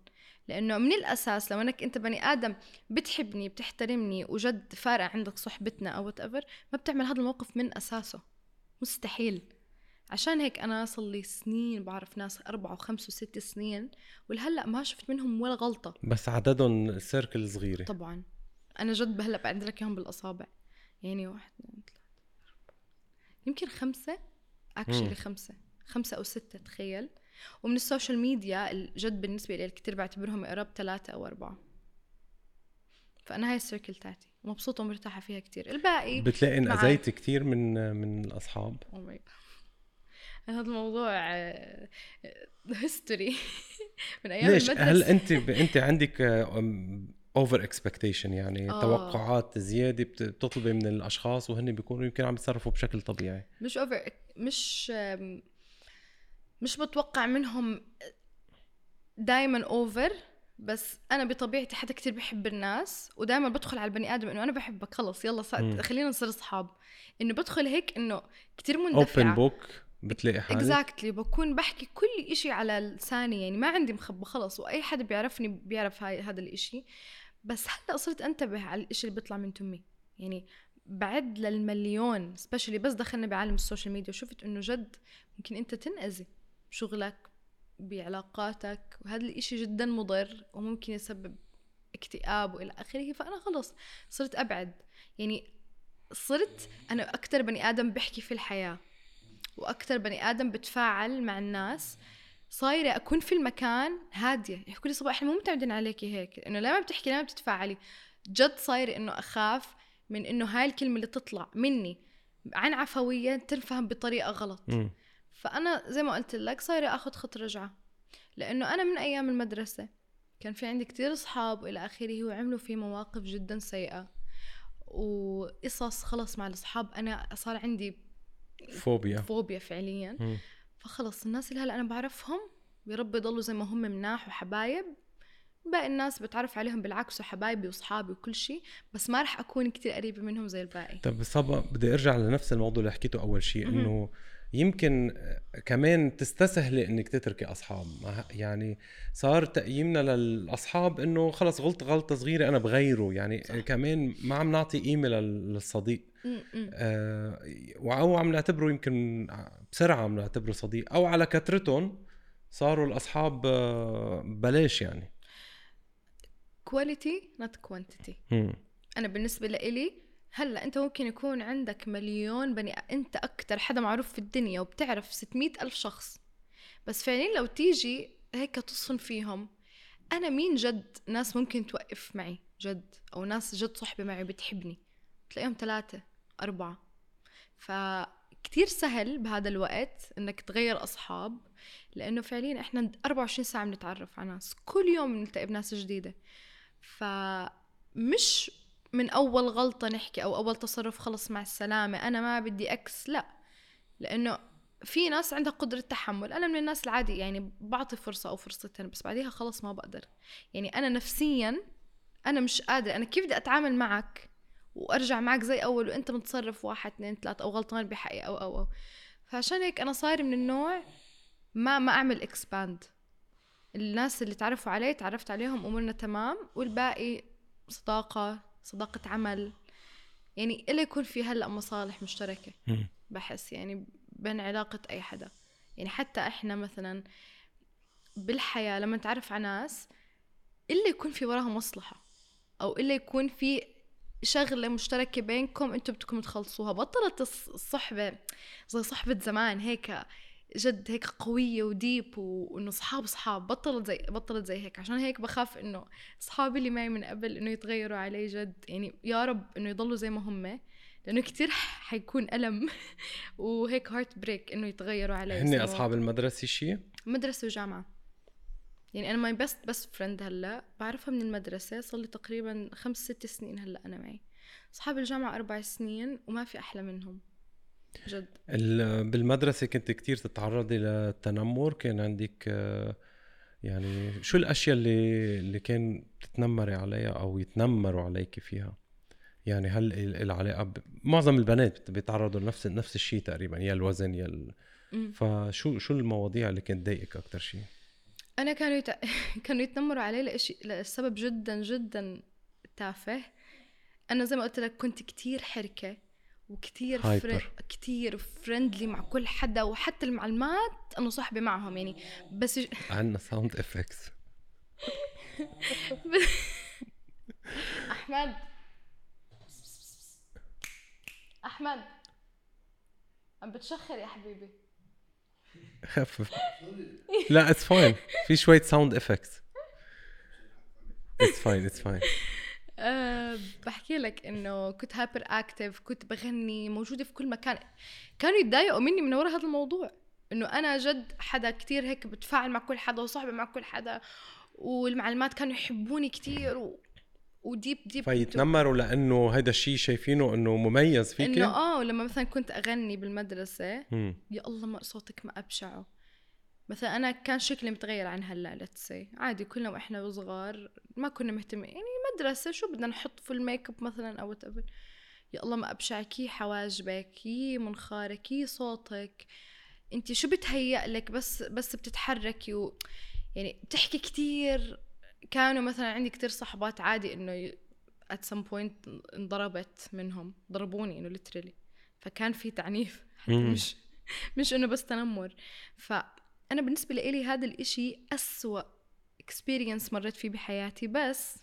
لأنه من الأساس لو أنك أنت بني آدم بتحبني بتحترمني وجد فارق عندك صحبتنا أو whatever ما بتعمل هذا الموقف من أساسه. مستحيل. عشان هيك أنا صار لي سنين بعرف ناس أربعة وخمس وست سنين ولهلأ ما شفت منهم ولا غلطة. بس عددهم circle صغيرة. طبعا. أنا جد هلا بعد لك اياهم بالأصابع. يعني واحد اثنين ثلاثة أربعة يمكن خمسة؟ actually. خمسة. خمسة أو ستة تخيل. ومن ال social media الجد بالنسبة لي كتير بعتبرهم قراب ثلاثة أو أربعة. فأنا هاي ال circle تاعتي. مبسوطة ومرتاحة فيها كتير. الباقي بتلاقي معك. انأذيت كثير من من الأصحاب. Oh my God. هذا الموضوع history (laughs) من أيام ليش؟ المدرسة. هل أنت ب... انت عندك over expectation يعني آه. توقعات زيادة بت- بتطلبي من الأشخاص وهن بيكونوا يمكن عم يتصرفوا بشكل طبيعي. مش over مش مش بتوقع منهم دائما over بس أنا بطبيعتي حدا كتير بحب الناس ودائما بدخل على البني آدم إنه أنا بحبك خلص يلا. صار خلينا نصير أصحاب. إنه بدخل هيك إنه كتير open مندفعه بوك بتلاقي حالك exactly بكون بحكي كل إشي على لساني يعني ما عندي مخبى خلص وأي حدا بيعرفني بيعرف هاي هذا الإشي. بس هلأ صرت أنتبه على الإشي اللي بيطلع من تمي. يعني بعد للمليون specially بس دخلنا بعالم ال social media وشفت إنه جد ممكن أنت تنأذي. بشغلك بعلاقاتك وهذا الإشي جدا مضر وممكن يسبب اكتئاب وإلى آخره. فأنا خلص صرت أبعد. يعني صرت أنا أكثر بني آدم بحكي في الحياة وأكثر بني آدم بتفاعل مع الناس. صايرة أكون في المكان هادية. يحكوا لي صباح إحنا مو متعودين عليكي هيك. إنه لما بتحكي لما بتتفاعلي. جد صايرة إنه أخاف من إنه هاي الكلمة اللي تطلع مني عن عفوية تنفهم بطريقة غلط. مم. فأنا زي ما قلت لك صايرة اخذ خط رجعة لأنه أنا من أيام المدرسة كان في عندي كتير أصحاب والى آخره وعملوا في مواقف جدا سيئة وقصص خلص مع الأصحاب أنا صار عندي فوبيا فوبيا فعليا مم. فخلص الناس اللي هلأ أنا بعرفهم يا رب يضلوا زي ما هم مناح وحبايب باقي الناس بتعرف عليهم بالعكس وحبايبي وأصحابي وكل شيء بس ما راح أكون كتير قريبة منهم زي الباقي طب صبا بدي أرجع لنفس الموضوع اللي حكيته أول شيء. إنه يمكن كمان تستسهلي إنك تتركي أصحاب يعني صار تقييمنا للأصحاب إنه خلص غلط غلطة صغيرة أنا بغيره يعني صح. كمان ما عم نعطي قيمة لل- للصديق. آه، أو عم نعتبره يمكن بسرعة عم نعتبره صديق أو على كثرتهم صاروا الأصحاب آه، بلاش يعني quality not quantity. أنا بالنسبة لإلي هلا انت ممكن يكون عندك مليون بني انت أكتر حدا معروف في الدنيا وبتعرف 600 ألف شخص. بس فعليا لو تيجي هيك تصفن فيهم أنا مين جد ناس ممكن توقف معي؟ جد أو ناس جد صحبة معي بتحبني. تلاقيهم ثلاثة أربعة. فكتير سهل بهذا الوقت إنك تغير أصحاب لأنه فعليا إحنا 24 ساعة بنتعرف على ناس. كل يوم بنلتقي بناس جديدة. فمش من أول غلطة نحكي أو أول تصرف خلص مع السلامة أنا ما بدي أكس لا. لأنه في ناس عندها قدرة تحمل أنا من الناس العادي يعني بعطي فرصة أو فرصتين بس بعديها خلص ما بقدر. يعني أنا نفسيا أنا مش قادرة أنا كيف بدي أتعامل معك وأرجع معك زي أول وأنت متصرف واحد اثنين ثلاثة أو غلطان بحقي أو أو أو. فعشان هيك أنا صاير من النوع ما ما أعمل إكسباند الناس اللي تعرفوا علي تعرفت عليهم أمورنا تمام والباقي صداقة. صداقة عمل. يعني إلا يكون في هلأ مصالح مشتركة. بحس يعني بين علاقة أي حدا. يعني حتى إحنا مثلا بالحياة لما نتعرف على ناس إلا يكون في وراها مصلحة. أو إلا يكون في شغلة مشتركة بينكم أنتم بدكم تخلصوها بطلت الص- الصحبة زي صحبة زمان هيك. جد هيك قوية وديب و- وإنه صحاب صحاب بطلت زي بطلت زي هيك. عشان هيك بخاف إنه أصحابي اللي معي من قبل إنه يتغيروا علي جد. يعني يا رب إنه يضلوا زي ما هم لأنه كتير (laughs) حيكون ألم (laughs) وهيك heartbreak إنه يتغيروا علي. هن. أصحاب المدرسة شيء مدرسة وجامعة. يعني أنا my best best friend هلأ بعرفها من المدرسة صار لي تقريبا خمس ست سنين هلأ أنا معي. اصحاب الجامعة أربع سنين وما في أحلى منهم. جد. ال- بالمدرسة كنت كتير تتعرضي للتنمر كان عندك آه، يعني شو الأشياء اللي اللي كان تتنمري عليها أو يتنمروا عليك فيها؟ يعني هل ال- العلاقة ب... معظم البنات بيتعرضوا لنفس نفس الشيء تقريبا يا الوزن يا ال... فشو شو المواضيع اللي كانت تضايقك أكتر شيء؟ أنا كانوا يت... (laughs) كانوا يتنمروا علي لإشي لسبب جدا جدا تافه. أنا زي ما قلت لك كنت كتير حركة. وكتير hyper. كتير friendly مع كل حدا وحتى المعلمات أنا صاحبة معهم يعني. بس ج- (laughs) عندنا sound effects أحمد. أحمد. عم بتشخر يا حبيبي. خفف. لا it's fine في شوية sound effects it's fine it's fine أه بحكي لك إنه كنت hyperactive كنت بغني موجودة في كل مكان. كانوا يتضايقوا مني من وراء هذا الموضوع. إنه أنا جد حدا كتير هيك بتفاعل مع كل حدا وصاحبة مع كل حدا والمعلمات كانوا يحبوني كتير و... و deep deep فيتنمروا لأنه هيدا الشيء شايفينه إنه مميز فيك إنه آه ولما مثلا كنت أغني بالمدرسة مم. يا الله ما صوتك ما أبشعه. مثلا أنا كان شكلي متغير عن هلا let's say عادي كلنا وإحنا صغار ما كنا مهتمين. يعني مدرسة شو بدنا نحط في الميك اب مثلا أو what يا الله ما أبشعك يي حواجبك يي منخارك يي صوتك. أنت شو بتهيأ لك؟ بس بس بتتحركي و يعني بتحكي كتير. كانوا مثلا عندي كتير صحبات عادي إنه at some point انضربت منهم. ضربوني إنه literally. فكان في تعنيف. حتى. (laughs) مش مش إنه بس تنمر. فانا بالنسبة لي هذا الإشي أسوأ experience مريت فيه بحياتي بس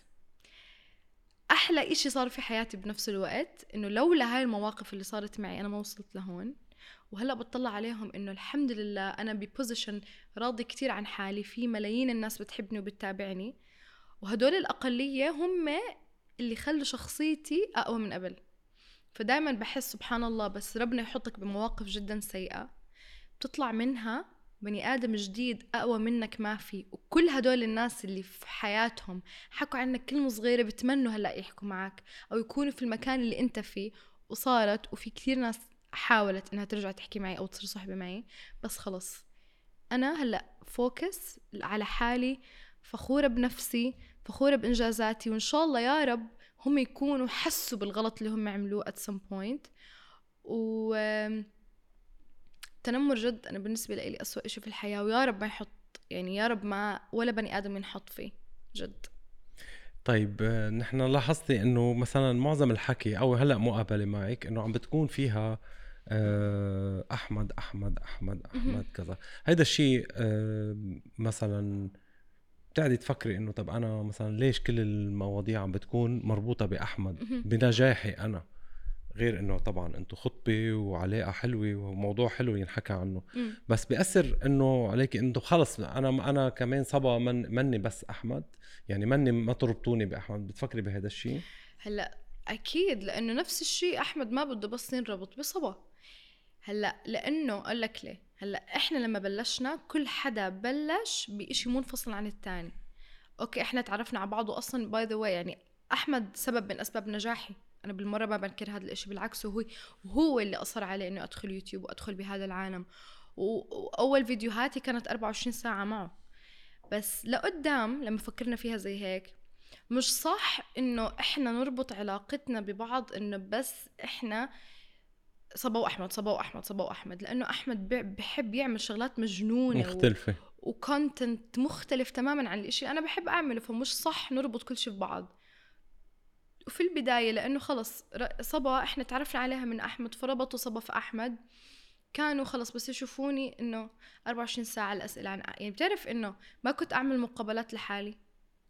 أحلى إشي صار في حياتي بنفس الوقت إنه لولا هاي المواقف اللي صارت معي أنا ما وصلت لهون وهلأ بطلع عليهم إنه الحمد لله أنا ببوزيشن راضي كتير عن حالي في ملايين الناس بتحبني وبتتابعني وهدول الأقلية هم اللي خلوا شخصيتي أقوى من قبل. فدائما بحس سبحان الله بس ربنا يحطك بمواقف جدا سيئة بتطلع منها بني آدم جديد أقوى منك ما في. وكل هدول الناس اللي في حياتهم حكوا عنك كلمة صغيرة بتمنوا هلأ يحكوا معك أو يكونوا في المكان اللي أنت فيه. وصارت وفي كثير ناس حاولت إنها ترجع تحكي معي أو تصير صاحبة معي. بس خلص. أنا هلأ فوكس على حالي فخورة بنفسي فخورة بإنجازاتي. وإن شاء الله يا رب هم يكونوا حسوا بالغلط اللي هم عملوه at some point. و تنمر جد أنا بالنسبة لي أسوأ شيء في الحياة ويا رب ما يحط يعني يا رب ما ولا بني آدم ينحط فيه جد. طيب آه، نحن لاحظتي إنه مثلا معظم الحكي أو هلأ مقابله معك إنه عم بتكون فيها آه، أحمد أحمد أحمد أحمد كذا. هيدا الشيء آه، مثلا بتقعدي تفكري إنه طب أنا مثلا ليش كل المواضيع عم بتكون مربوطة بأحمد؟ بنجاحي أنا. غير إنه طبعا أنتم خطبة وعلاقة حلوة وموضوع حلو ينحكى عنه. مم. بس بيأثر إنه عليك انه خلص أنا أنا كمان صبا من مني بس أحمد. يعني مني ما تربطوني بأحمد. بتفكري بهذا الشيء هلأ أكيد لأنه نفس الشيء أحمد ما بده بس ينربط بصبا. هلأ لأنه أقول لك ليه. هلأ إحنا لما بلشنا كل حدا بلش بإشي منفصل عن التاني. okay إحنا تعرفنا على بعض واصلا by the way يعني أحمد سبب من أسباب نجاحي. أنا بالمرة ما بنكر هذا الإشي بالعكس وهو وهو اللي أصر علي انه أدخل يوتيوب وأدخل بهذا العالم. وأول فيديوهاتي كانت 24 ساعة معه. بس لقدام لما فكرنا فيها زي هيك مش صح إنه إحنا نربط علاقتنا ببعض إنه بس إحنا صبا وأحمد صبا وأحمد صبا وأحمد لأنه أحمد بحب يعمل شغلات مجنونة و- مختلفة. وكونتنت مختلف تماما عن الإشي أنا بحب أعمله. فمش صح نربط كل شيء ببعض. وفي البداية لأنه خلص صبا إحنا تعرفنا عليها من أحمد فربطوا صبا في أحمد. كانوا خلص بس يشوفوني إنه 24 ساعة الأسئلة عن يعني بتعرف إنه ما كنت أعمل مقابلات لحالي.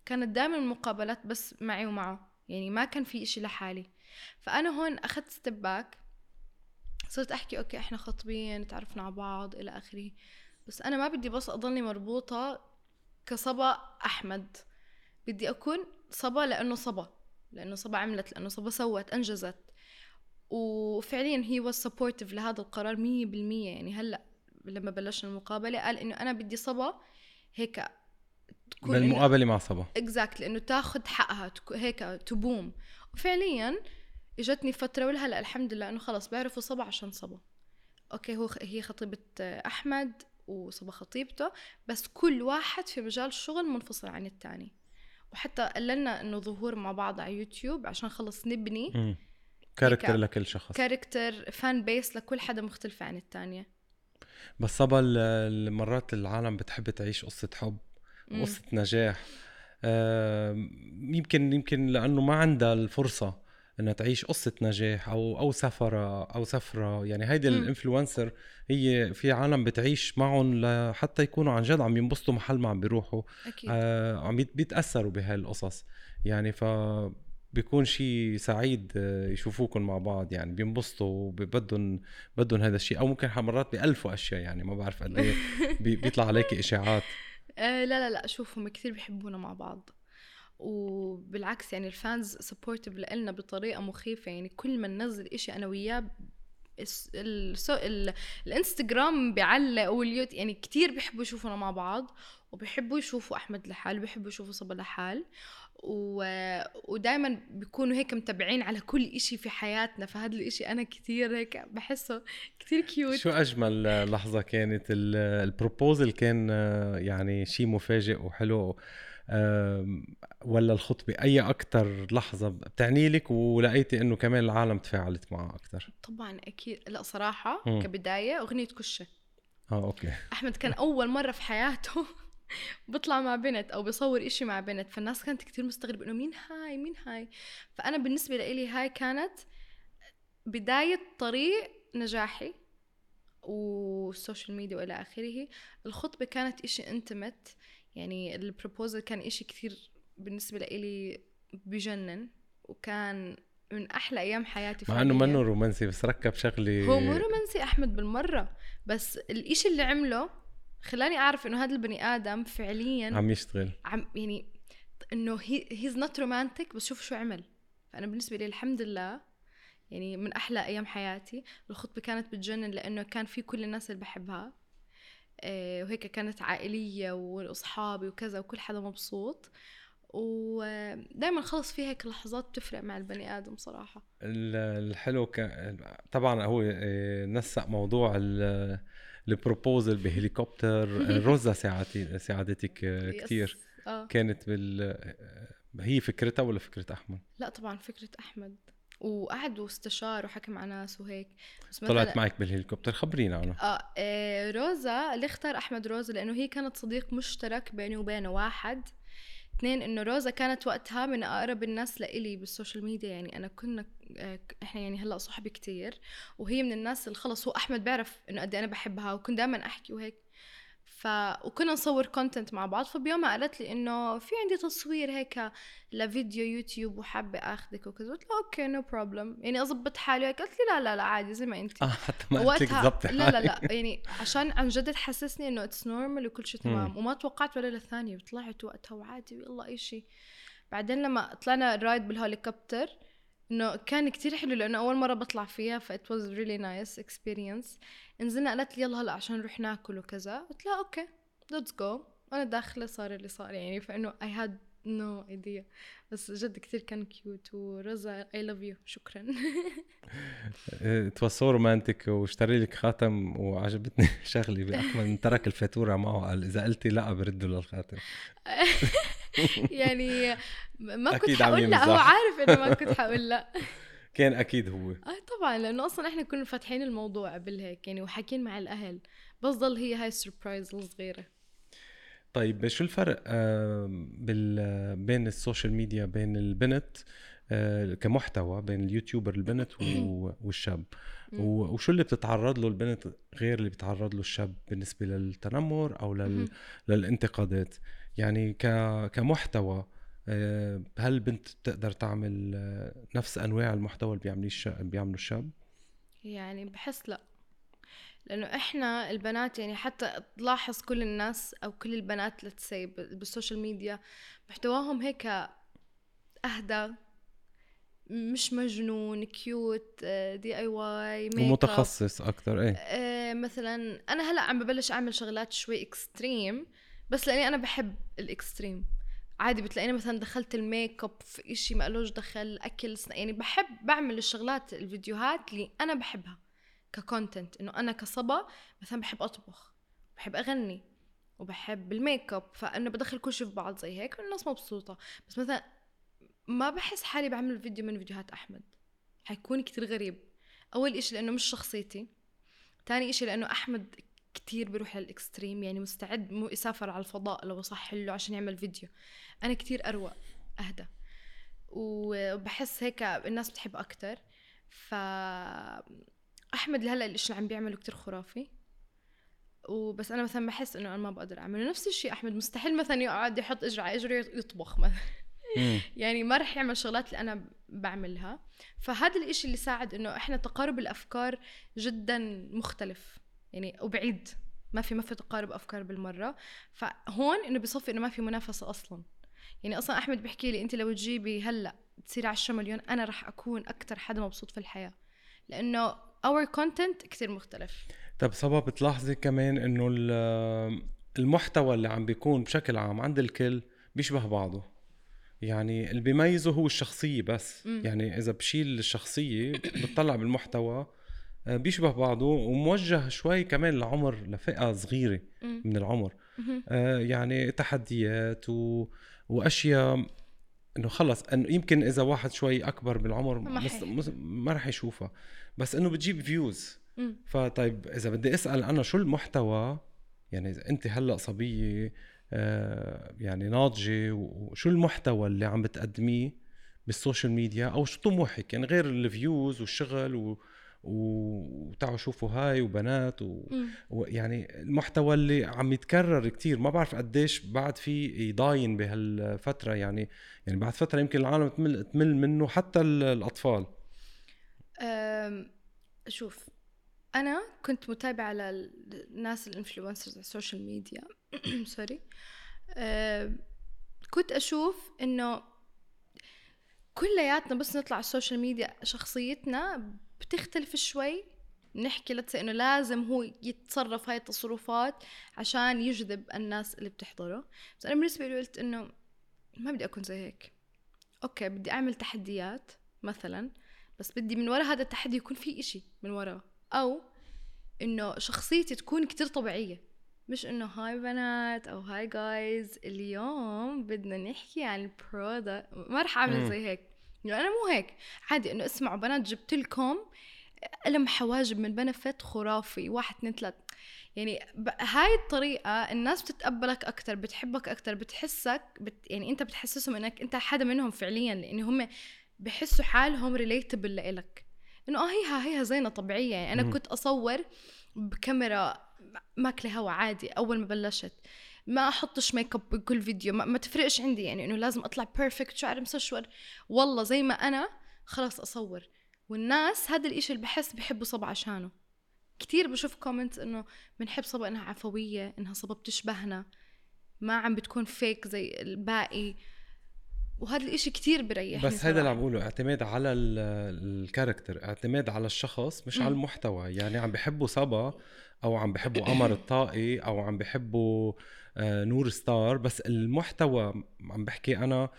كانت دائما المقابلات بس معي ومعه يعني ما كان في إشي لحالي. فأنا هون أخذت step back صرت أحكي okay إحنا خطبين تعرفنا على بعض إلى آخره. بس أنا ما بدي بس أضلني مربوطة كصبا أحمد. بدي أكون صبا لأنه صبا. لأنه صبا عملت لأنه صبا سوت أنجزت. وفعليا he was supportive لهذا القرار مية بالمية. يعني هلأ لما بلشنا المقابلة قال إنه أنا بدي صبا هيك تكون بالمقابلة مع صبا. exactly انه تاخذ حقها هيك تبوم. وفعليا إجتني فترة ولهلأ الحمد لله إنه خلص بيعرفوا صبا عشان صبا. okay هو هي خطيبة أحمد وصبا خطيبته بس كل واحد في مجال الشغل منفصل عن الثاني وحتى قلنا إنه ظهور مع بعض على يوتيوب عشان خلص نبني مم. character. لكل شخص character fan base لكل حدا مختلفة عن الثانية بس صبا مرات العالم بتحب تعيش قصة حب مم. قصة نجاح يمكن يمكن لأنه ما عندها الفرصة إنها تعيش قصة نجاح أو أو سفرة أو سفرة. يعني هيدي. ال influencer هي في عالم بتعيش معهم لحتى يكونوا عن جد عم ينبسطوا محل ما عم بيروحوا. أكيد. آه عم يت- بيتأثروا بهاي القصص يعني ف بيكون شيء سعيد آه، يشوفوكم مع بعض. يعني بينبسطوا بدهم بدهم هذا الشيء أو ممكن مرات بيالفوا أشياء. يعني ما بعرف قد إيه بي- بيطلع عليك (laughs) إشاعات. آه لا لا لا. شوفهم كثير بيحبونا مع بعض. وبالعكس يعني ال fans supportive لنا بطريقة مخيفة. يعني كل ما ننزل إشي أنا وياه. الإنستغرام بيعلق واليوت يعني كتير بيحبوا يشوفونا مع بعض وبيحبوا يشوفوا أحمد لحال وبيحبوا يشوفوا صبا لحال. و... ودائما بيكونوا هيك متابعين على كل إشي في حياتنا. فهذا الإشي أنا كتير هيك بحسه كتير كيوت شو أجمل لحظة كانت ال- البروبوزل كان يعني شيء مفاجئ وحلو؟ ولا الخطبة أي أكثر لحظة بتعني لك ولقيتي إنه كمان العالم تفاعلت معها أكثر طبعا أكيد. لا صراحة مم. كبداية أغنية كشة. آه okay. أحمد كان أول مرة في حياته (laughs) بيطلع مع بنت أو بيصور إشي مع بنت فالناس كانت كتير مستغربة إنه مين هاي؟ مين هاي؟ فأنا بالنسبة لي هاي كانت بداية طريق نجاحي وال social media وإلى آخره. الخطبة كانت إشي intimate يعني ال proposal كان إشي كتير بالنسبة لي بجنن وكان من أحلى أيام حياتي مع إنه. منه رومانسي بس ركب شغله هو مو رومانسي أحمد بالمرة بس الإشي اللي عمله خلاني أعرف إنه هذا البني آدم فعليا عم يشتغل. عم يعني إنه he's not romantic بس شوف شو عمل. فانا بالنسبة لي الحمد لله يعني من أحلى أيام حياتي. الخطبة كانت بتجنن لأنه كان في كل الناس اللي بحبها. وهيك كانت عائلية وأصحابي وكذا وكل حدا مبسوط. ودائما خلص في هيك لحظات بتفرق مع البني آدم صراحة. ال- الحلو كان طبعا هو آه، نسق موضوع ال- البروبوزل بهليكوبتر. آه، (laughs) روزا ساعدتي ساعدتك آه، آه. كانت بال آه، هي فكرتها ولا فكرة أحمد؟ لا طبعا فكرة أحمد. وقعد واستشار وحكى مع ناس وهيك. بس طلعت معك بالهليكوبتر خبرينا عنه آه آه، روزا اللي اختار أحمد روزا لأنه هي كانت صديق مشترك بيني وبينه واحد. اثنين إنه روزا كانت وقتها من أقرب الناس لإلي بال social media. يعني أنا كنا آه، إحنا يعني هلأ صحبه كتير وهي من الناس اللي خلص هو أحمد بيعرف إنه قد إيه أنا بحبها وكنت دائما أحكي وهيك. ف وكنا نصور content مع بعض فبيومها قالت لي إنه في عندي تصوير هيك لفيديو يوتيوب وحابة اخذك وكذا. قلت لها okay no problem يعني اضبط حالي هيك قالت لي لا لا لا عادي زي ما أنت. آه (laughs) حتى ما قلت لك لا لا. لا يعني عشان عن جد تحسسني إنه it's normal وكل شيء تمام. وما توقعت ولا للثانيه وطلعت وقتها وعادي يلا أي شيء. بعدين لما طلعنا ال ride بالهليكوبتر إنه كان كتير حلو لأنه أول مرة بطلع فيها ف it was really nice experience. نزلنا قالت لي يلا هلا عشان نروح ناكل وكذا. قلت لها okay let's go. وأنا داخلة صار اللي صار يعني فإنه I had no idea. بس جد كتير كان cute ورزا I love you. شكرا. (laughs) too romantic واشتري لك خاتم وعجبتني (laughs) شغلي باحمد ترك الفاتورة معه. قال إذا قلتي لا برده للخاتم. (laughs) يعني ما كنت حقول لا. هو. عارف إنه ما كنت حقول لا. كان أكيد هو. آه طبعا لأنه أصلا إحنا كنا فاتحين الموضوع قبل هيك يعني وحاكين مع الأهل. بس ضل هي هاي ال surprise الصغيرة. طيب شو الفرق بال بين ال social media بين البنت آه، كمحتوى بين ال YouTuber البنت (coughs) والشاب؟ وشو اللي بتتعرض له البنت غير اللي بتتعرض له الشاب بالنسبة للتنمر أو لل... للانتقادات؟ يعني ك... كمحتوى هل البنت بتقدر تعمل آه، نفس أنواع المحتوى اللي بيعمليه الشاب بيعمله الشاب؟ يعني بحس لا. لأنه إحنا البنات يعني حتى تلاحظ كل الناس أو كل البنات let's say بال social media محتواهم هيك أهدى مش مجنون cute DIY ومتخصص أكثر إيه. آه، مثلا أنا هلأ عم ببلش أعمل شغلات شوي extreme بس لأني أنا بحب ال extreme عادي بتلاقيني مثلا دخلت الميك اب في إشي ما لهش دخل أكل يعني بحب بعمل الشغلات الفيديوهات اللي أنا بحبها ك content إنه أنا كصبا مثلا بحب أطبخ بحب أغني وبحب الميك اب فإنه بدخل كل شيء في بعض زي هيك والناس مبسوطة. بس مثلا ما بحس حالي بعمل فيديو من فيديوهات أحمد. حيكون كتير غريب. أول إشي لأنه مش شخصيتي. تاني إشي لأنه أحمد كتير بيروح للإكستريم يعني مستعد مو يسافر على الفضاء لو صح له عشان يعمل فيديو. أنا كتير أروق أهدى. وبحس هيك الناس بتحب أكتر. ف أحمد لهلا الإشي اللي عم بيعمله كتير خرافي. وبس أنا مثلا بحس إنه أنا ما بقدر أعمله. نفس الشيء أحمد مستحيل مثلا يقعد يحط اجره على اجره يطبخ مثلا. (laughs) يعني ما رح يعمل شغلات اللي أنا بعملها. فهذا الإشي اللي ساعد إنه إحنا تقارب الأفكار جدا مختلف. يعني وبعيد ما في ما في تقارب أفكار بالمرة. فهون إنه بصفي إنه ما في منافسة أصلا. يعني أصلا أحمد بيحكي لي أنت لو تجيبي هلأ تصيري 10 مليون أنا رح أكون أكثر حدا مبسوط في الحياة. لأنه our content كثير مختلف. طب صبا بتلاحظي كمان إنه ال- المحتوى اللي عم بيكون بشكل عام عند الكل بيشبه بعضه. يعني اللي بيميزه هو الشخصية بس. مم. يعني إذا بشيل الشخصية بتطلع بالمحتوى بيشبه بعضه وموجه شوي كمان لعمر لفئة صغيرة مم. من العمر. آه، يعني تحديات و... وأشياء إنه خلص إنه يمكن إذا واحد شوي أكبر بالعمر ما رح يشوفها. بس إنه بتجيب فيوز مم. فطيب إذا بدي أسأل أنا شو المحتوى؟ يعني إذا أنت هلأ صبية آه، يعني ناضجة وشو المحتوى اللي عم بتقدميه بال social media؟ أو شو طموحك؟ يعني غير ال views والشغل و... و- وتعالوا شوفوا هاي وبنات و... ويعني المحتوى اللي عم يتكرر كتير. ما بعرف قديش بعد في يضاين بهالفترة يعني يعني بعد فترة يمكن العالم تمل, تمل منه حتى ال- الأطفال. شوف أنا كنت متابعة للناس ال influencers على السوشيال ميديا. (clears throat) sorry كنت أشوف إنه كلياتنا بس نطلع على السوشيال ميديا شخصيتنا بتختلف شوي. نحكي let's say إنه لازم هو يتصرف هاي التصرفات عشان يجذب الناس اللي بتحضره. بس أنا بالنسبة لي قلت إنه ما بدي أكون زي هيك. okay بدي أعمل تحديات مثلا بس بدي من وراء هذا التحدي يكون في إشي من وراه أو إنه شخصيتي تكون كتير طبيعية. مش إنه هاي بنات أو هاي guys اليوم بدنا نحكي عن ال product ما رح أعمل مم. زي هيك. يعني أنا مو هيك. عادي إنه أسمعوا بنات جبت لكم قلم حواجب من بنفت خرافي. واحد اثنين ثلاث. يعني ب- هاي الطريقة الناس بتتقبلك أكتر بتحبك أكتر بتحسك بت يعني أنت بتحسسهم إنك أنت حدا منهم فعليا لأن هم بحسوا حالهم relatable لإلك. إنه آه هيها هيها زينة طبيعية. يعني أنا. كنت أصور بكاميرا ماكلة هوا عادي أول ما بلشت. ما أحطش make up بكل فيديو ما, ما تفرقش عندي يعني إنه لازم أطلع perfect شعر مسشور. والله زي ما أنا خلاص أصور. والناس هذا الإشي اللي بحس بحبوا صبا عشانه. كتير بشوف comments إنه بنحب صبا إنها عفوية إنها صبا بتشبهنا. ما عم بتكون fake زي الباقي. وهذا الإشي كتير بريحني بس هذا اللي عم. بقوله اعتماد على ال- الكاركتر اعتماد على الشخص مش مم. على المحتوى. يعني عم بحبوا صبا أو عم بحبوا قمر (coughs) الطائي أو عم بحبوا نور ستار بس المحتوى عم بحكي أنا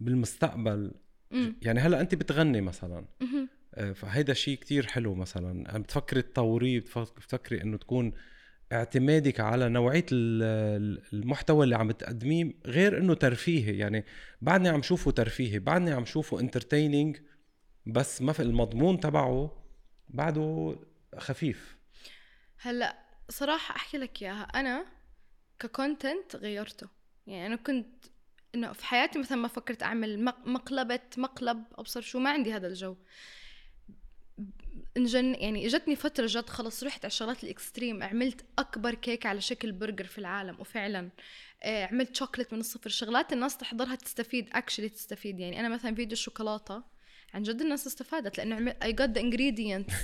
بالمستقبل. يعني هلأ انت بتغني مثلا. آه، فهيدا شيء كتير حلو مثلا. عم بتفكري تطوريه بتفك- بتفكري إنه تكون اعتمادك على ال- المحتوى اللي عم تقدميه غير إنه ترفيهي. يعني بعدني عم شوفه ترفيهي بعدني عم شوفه entertaining بس ما في المضمون تبعه بعده خفيف. هلأ صراحة أحكي لك إياها. أنا ك content غيرته. يعني أنا كنت إنه في حياتي مثلا ما فكرت أعمل مق- مقلبة مقلب ابصر شو ما عندي هذا الجو. انجن يعني إجتني فترة جد خلص رحت على الشغلات ال extreme عملت أكبر كيك على شكل برجر في العالم وفعلا آه، عملت شوكليت من الصفر. شغلات الناس تحضرها تستفيد actually تستفيد. يعني أنا مثلا فيديو الشوكولاتة عن جد الناس استفادت لأنه عملت all the ingredients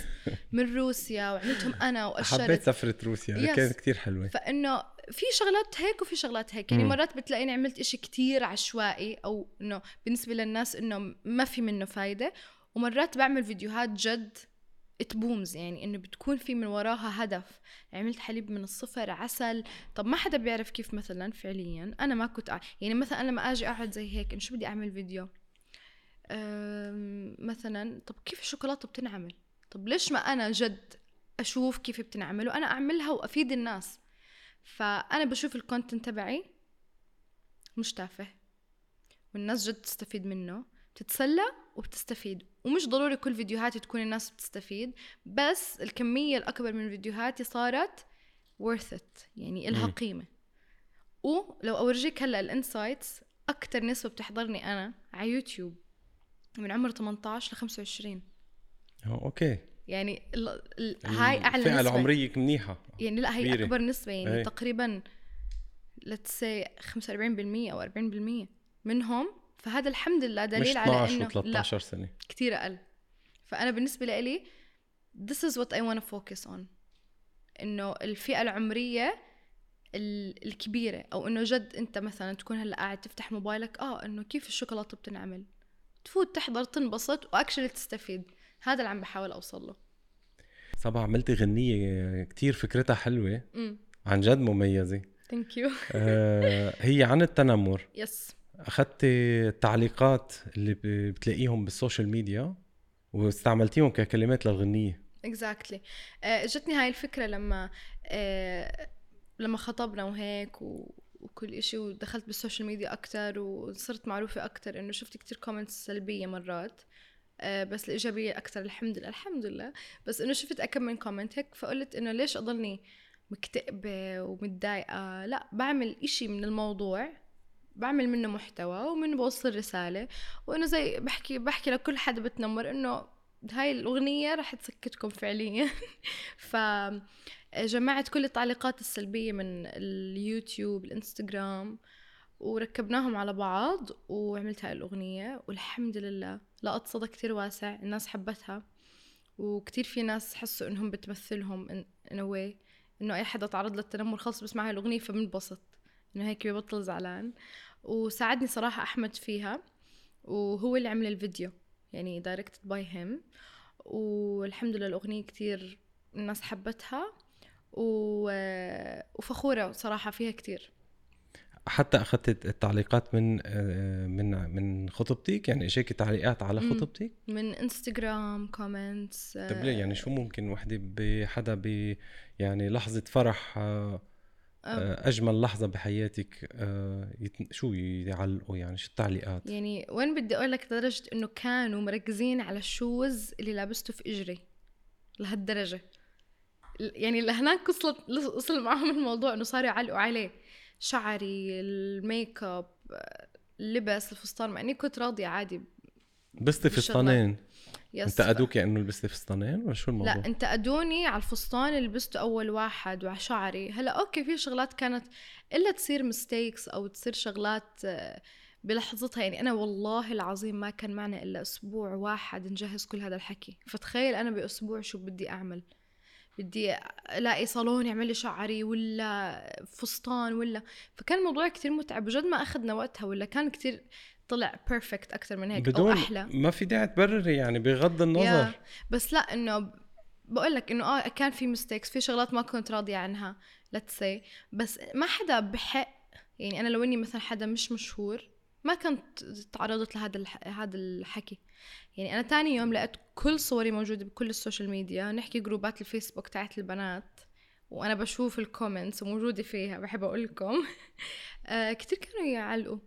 من روسيا وعملتهم أنا وقشرت حبيت سفرة روسيا Yes. كانت كتير حلوة. فإنه في شغلات هيك وفي شغلات هيك. يعني. مرات بتلاقيني عملت إشي كتير عشوائي أو إنه بالنسبة للناس إنه ما في منه فايدة. ومرات بعمل فيديوهات جد bombs يعني إنه بتكون في من وراها هدف. عملت حليب من الصفر عسل. طب ما حدا بيعرف كيف مثلا فعليا؟ أنا ما كنت أع... يعني مثلا أنا لما أجي أقعد زي هيك إنه شو بدي أعمل فيديو. مثلا طب كيف الشوكولاتة بتنعمل؟ طب ليش ما أنا جد أشوف كيف بتنعمل؟ وأنا أعملها وأفيد الناس. فأنا بشوف الكونتنت تبعي مش تافه والناس جد تستفيد منه بتتسلى وبتستفيد. ومش ضروري كل فيديوهاتي تكون الناس بتستفيد بس الكمية الأكبر من فيديوهاتي صارت worth it يعني إلها. قيمة. ولو أورجيك هلأ ال insights أكتر نسبة بتحضرني أنا على يوتيوب من عمر 18 ل 25 آه، okay. يعني ال... ال... هاي أعلى الفئة نسبة. العمرية منيحه يعني لا هي كبيرة. أكبر نسبة يعني أي. تقريبا let's say 45% أو 40% منهم. فهذا الحمد لله مش دليل على 12 إنه لا و13 سنة. كتير أقل. فأنا بالنسبة لي this is what I want to focus on. إنه الفئة العمرية ال- الكبيرة أو إنه جد أنت مثلا تكون هلأ قاعد تفتح موبايلك آه إنه كيف الشوكولاتة بتنعمل؟ تفوت تحضر تنبسط و actually تستفيد. هذا اللي عم بحاول أوصل له. صبا عملتي غنية كتير فكرتها حلوة. امم عن جد مميزة. thank you آه هي عن التنمر. yes أخذتي التعليقات اللي بتلاقيهم بالسوشيال ميديا واستعملتيهم ككلمات للغنية. exactly إجتني هاي الفكرة لما آه لما خطبنا وهيك و... وكل إشي ودخلت بالسوشيال ميديا أكتر وصرت معروفة أكتر إنه شفت كتير comments سلبية مرات. آه بس الإيجابية أكتر الحمد لله الحمد لله. بس إنه شفت أكم من comment هيك فقلت إنه ليش أضلني مكتئبة ومتضايقة؟ لا بعمل إشي من الموضوع بعمل منه محتوى ومن بوصل رسالة. وإنه زي بحكي بحكي لكل حدا بتنمر إنه هاي الأغنية رح تسكتكم فعليا. (laughs) ف جمعت كل التعليقات السلبية من اليوتيوب الإنستغرام. وركبناهم على بعض وعملت هاي الأغنية والحمد لله لقت صدى كتير واسع الناس حبتها وكتير في ناس حسوا إنهم بتمثلهم in, a way إنه أي حدا تعرض للتنمر خلص بسمع هاي الأغنية فبنبسط. إنه هيك ببطل زعلان. وساعدني صراحة أحمد فيها وهو اللي عمل الفيديو يعني directed by him. والحمد لله الأغنية كتير الناس حبتها و... وفخورة صراحة فيها كتير. حتى أخذت التعليقات من آه، من من خطبتك يعني اجاكي تعليقات على. خطبتك من إنستغرام كومنتس طب ليه؟ يعني شو ممكن وحدة بحدا ب يعني لحظة فرح آه، آه، أجمل لحظة بحياتك آه، شو يعلقوا؟ يعني شو التعليقات؟ يعني وين بدي أقول لك لدرجة إنه كانوا مركزين على ال shoes اللي لابسته في إجري لهالدرجة. ال- يعني لهناك وصلت وصل معهم الموضوع إنه صاروا يعلقوا عليه. شعري ال make up اللبس الفستان مع إني كنت راضية عادي لبستي. فستانين انتقدوك إنه لبستي فستانين ولا شو الموضوع؟ لا انتقدوني على الفستان اللي لبسته أول واحد وعلى شعري. هلا okay في شغلات كانت إلا تصير mistakes أو تصير شغلات آه، بلحظتها. يعني أنا والله العظيم ما كان معنا إلا أسبوع واحد نجهز كل هذا الحكي. فتخيل أنا بأسبوع شو بدي أعمل. بدي ألاقي صالون يعمل لي شعري ولا فستان ولا فكان الموضوع كتير متعب وجد ما أخذنا وقتها ولا كان كتير طلع perfect أكثر من هيك بدون أو أحلى. ما في داعي تبرري يعني بغض النظر. بس لا إنه بقول لك إنه آه كان في mistakes في شغلات ما كنت راضية عنها let's say. بس ما حدا بحق يعني أنا لو إني مثلا حدا مش مشهور ما كنت تعرضت لهذا الح... هذا الحكي. يعني أنا تاني يوم لقيت كل صوري موجودة بكل السوشيال ميديا نحكي groupات الفيسبوك تاعت البنات وأنا بشوف ال comments وموجودة فيها بحب أقول لكم. (laughs) آه كتير كانوا يعلقوا.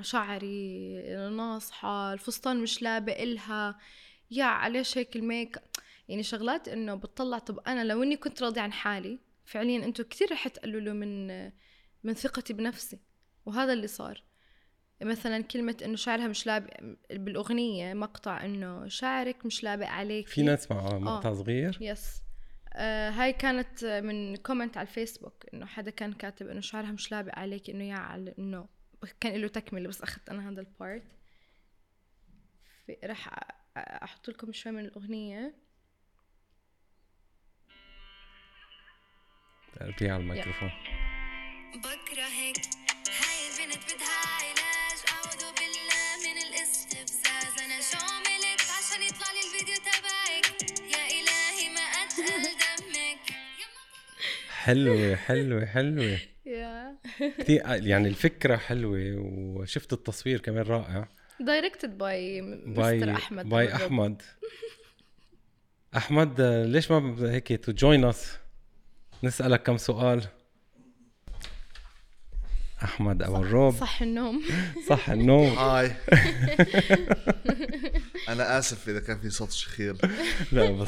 شعري ناصحة الفستان مش لابق إلها. يا ليش هيك الميك يعني شغلات إنه بتطلع طب أنا لو إني كنت راضي عن حالي فعليا أنتم كثير رح تقللوا من من ثقتي بنفسي. وهذا اللي صار. مثلا كلمة إنه شعرها مش لابق بالأغنية مقطع إنه شعرك مش لابق عليك. في ناس مع مقطع آه. صغير؟ يس آه هاي كانت من comment على الفيسبوك إنه حدا كان كاتب إنه شعرها مش لابق عليك إنه يا على إنه كان له تكملة بس أخذت أنا هذا ال part رح أحط لكم شوي من الأغنية. قربي على الميكروفون. بكرهك هاي البنت بدها حلوة حلوة حلوة. يا كثير يعني الفكرة حلوة وشفت التصوير كمان رائع. directed by by Mister أحمد by. أحمد. أحمد آه، ليش ما هيك to join us نسألك كم سؤال. أحمد ابو الروب صح النوم. (laughs) صح النوم. Hi (laughs) أنا آسف إذا كان في صوت شخير. لا بس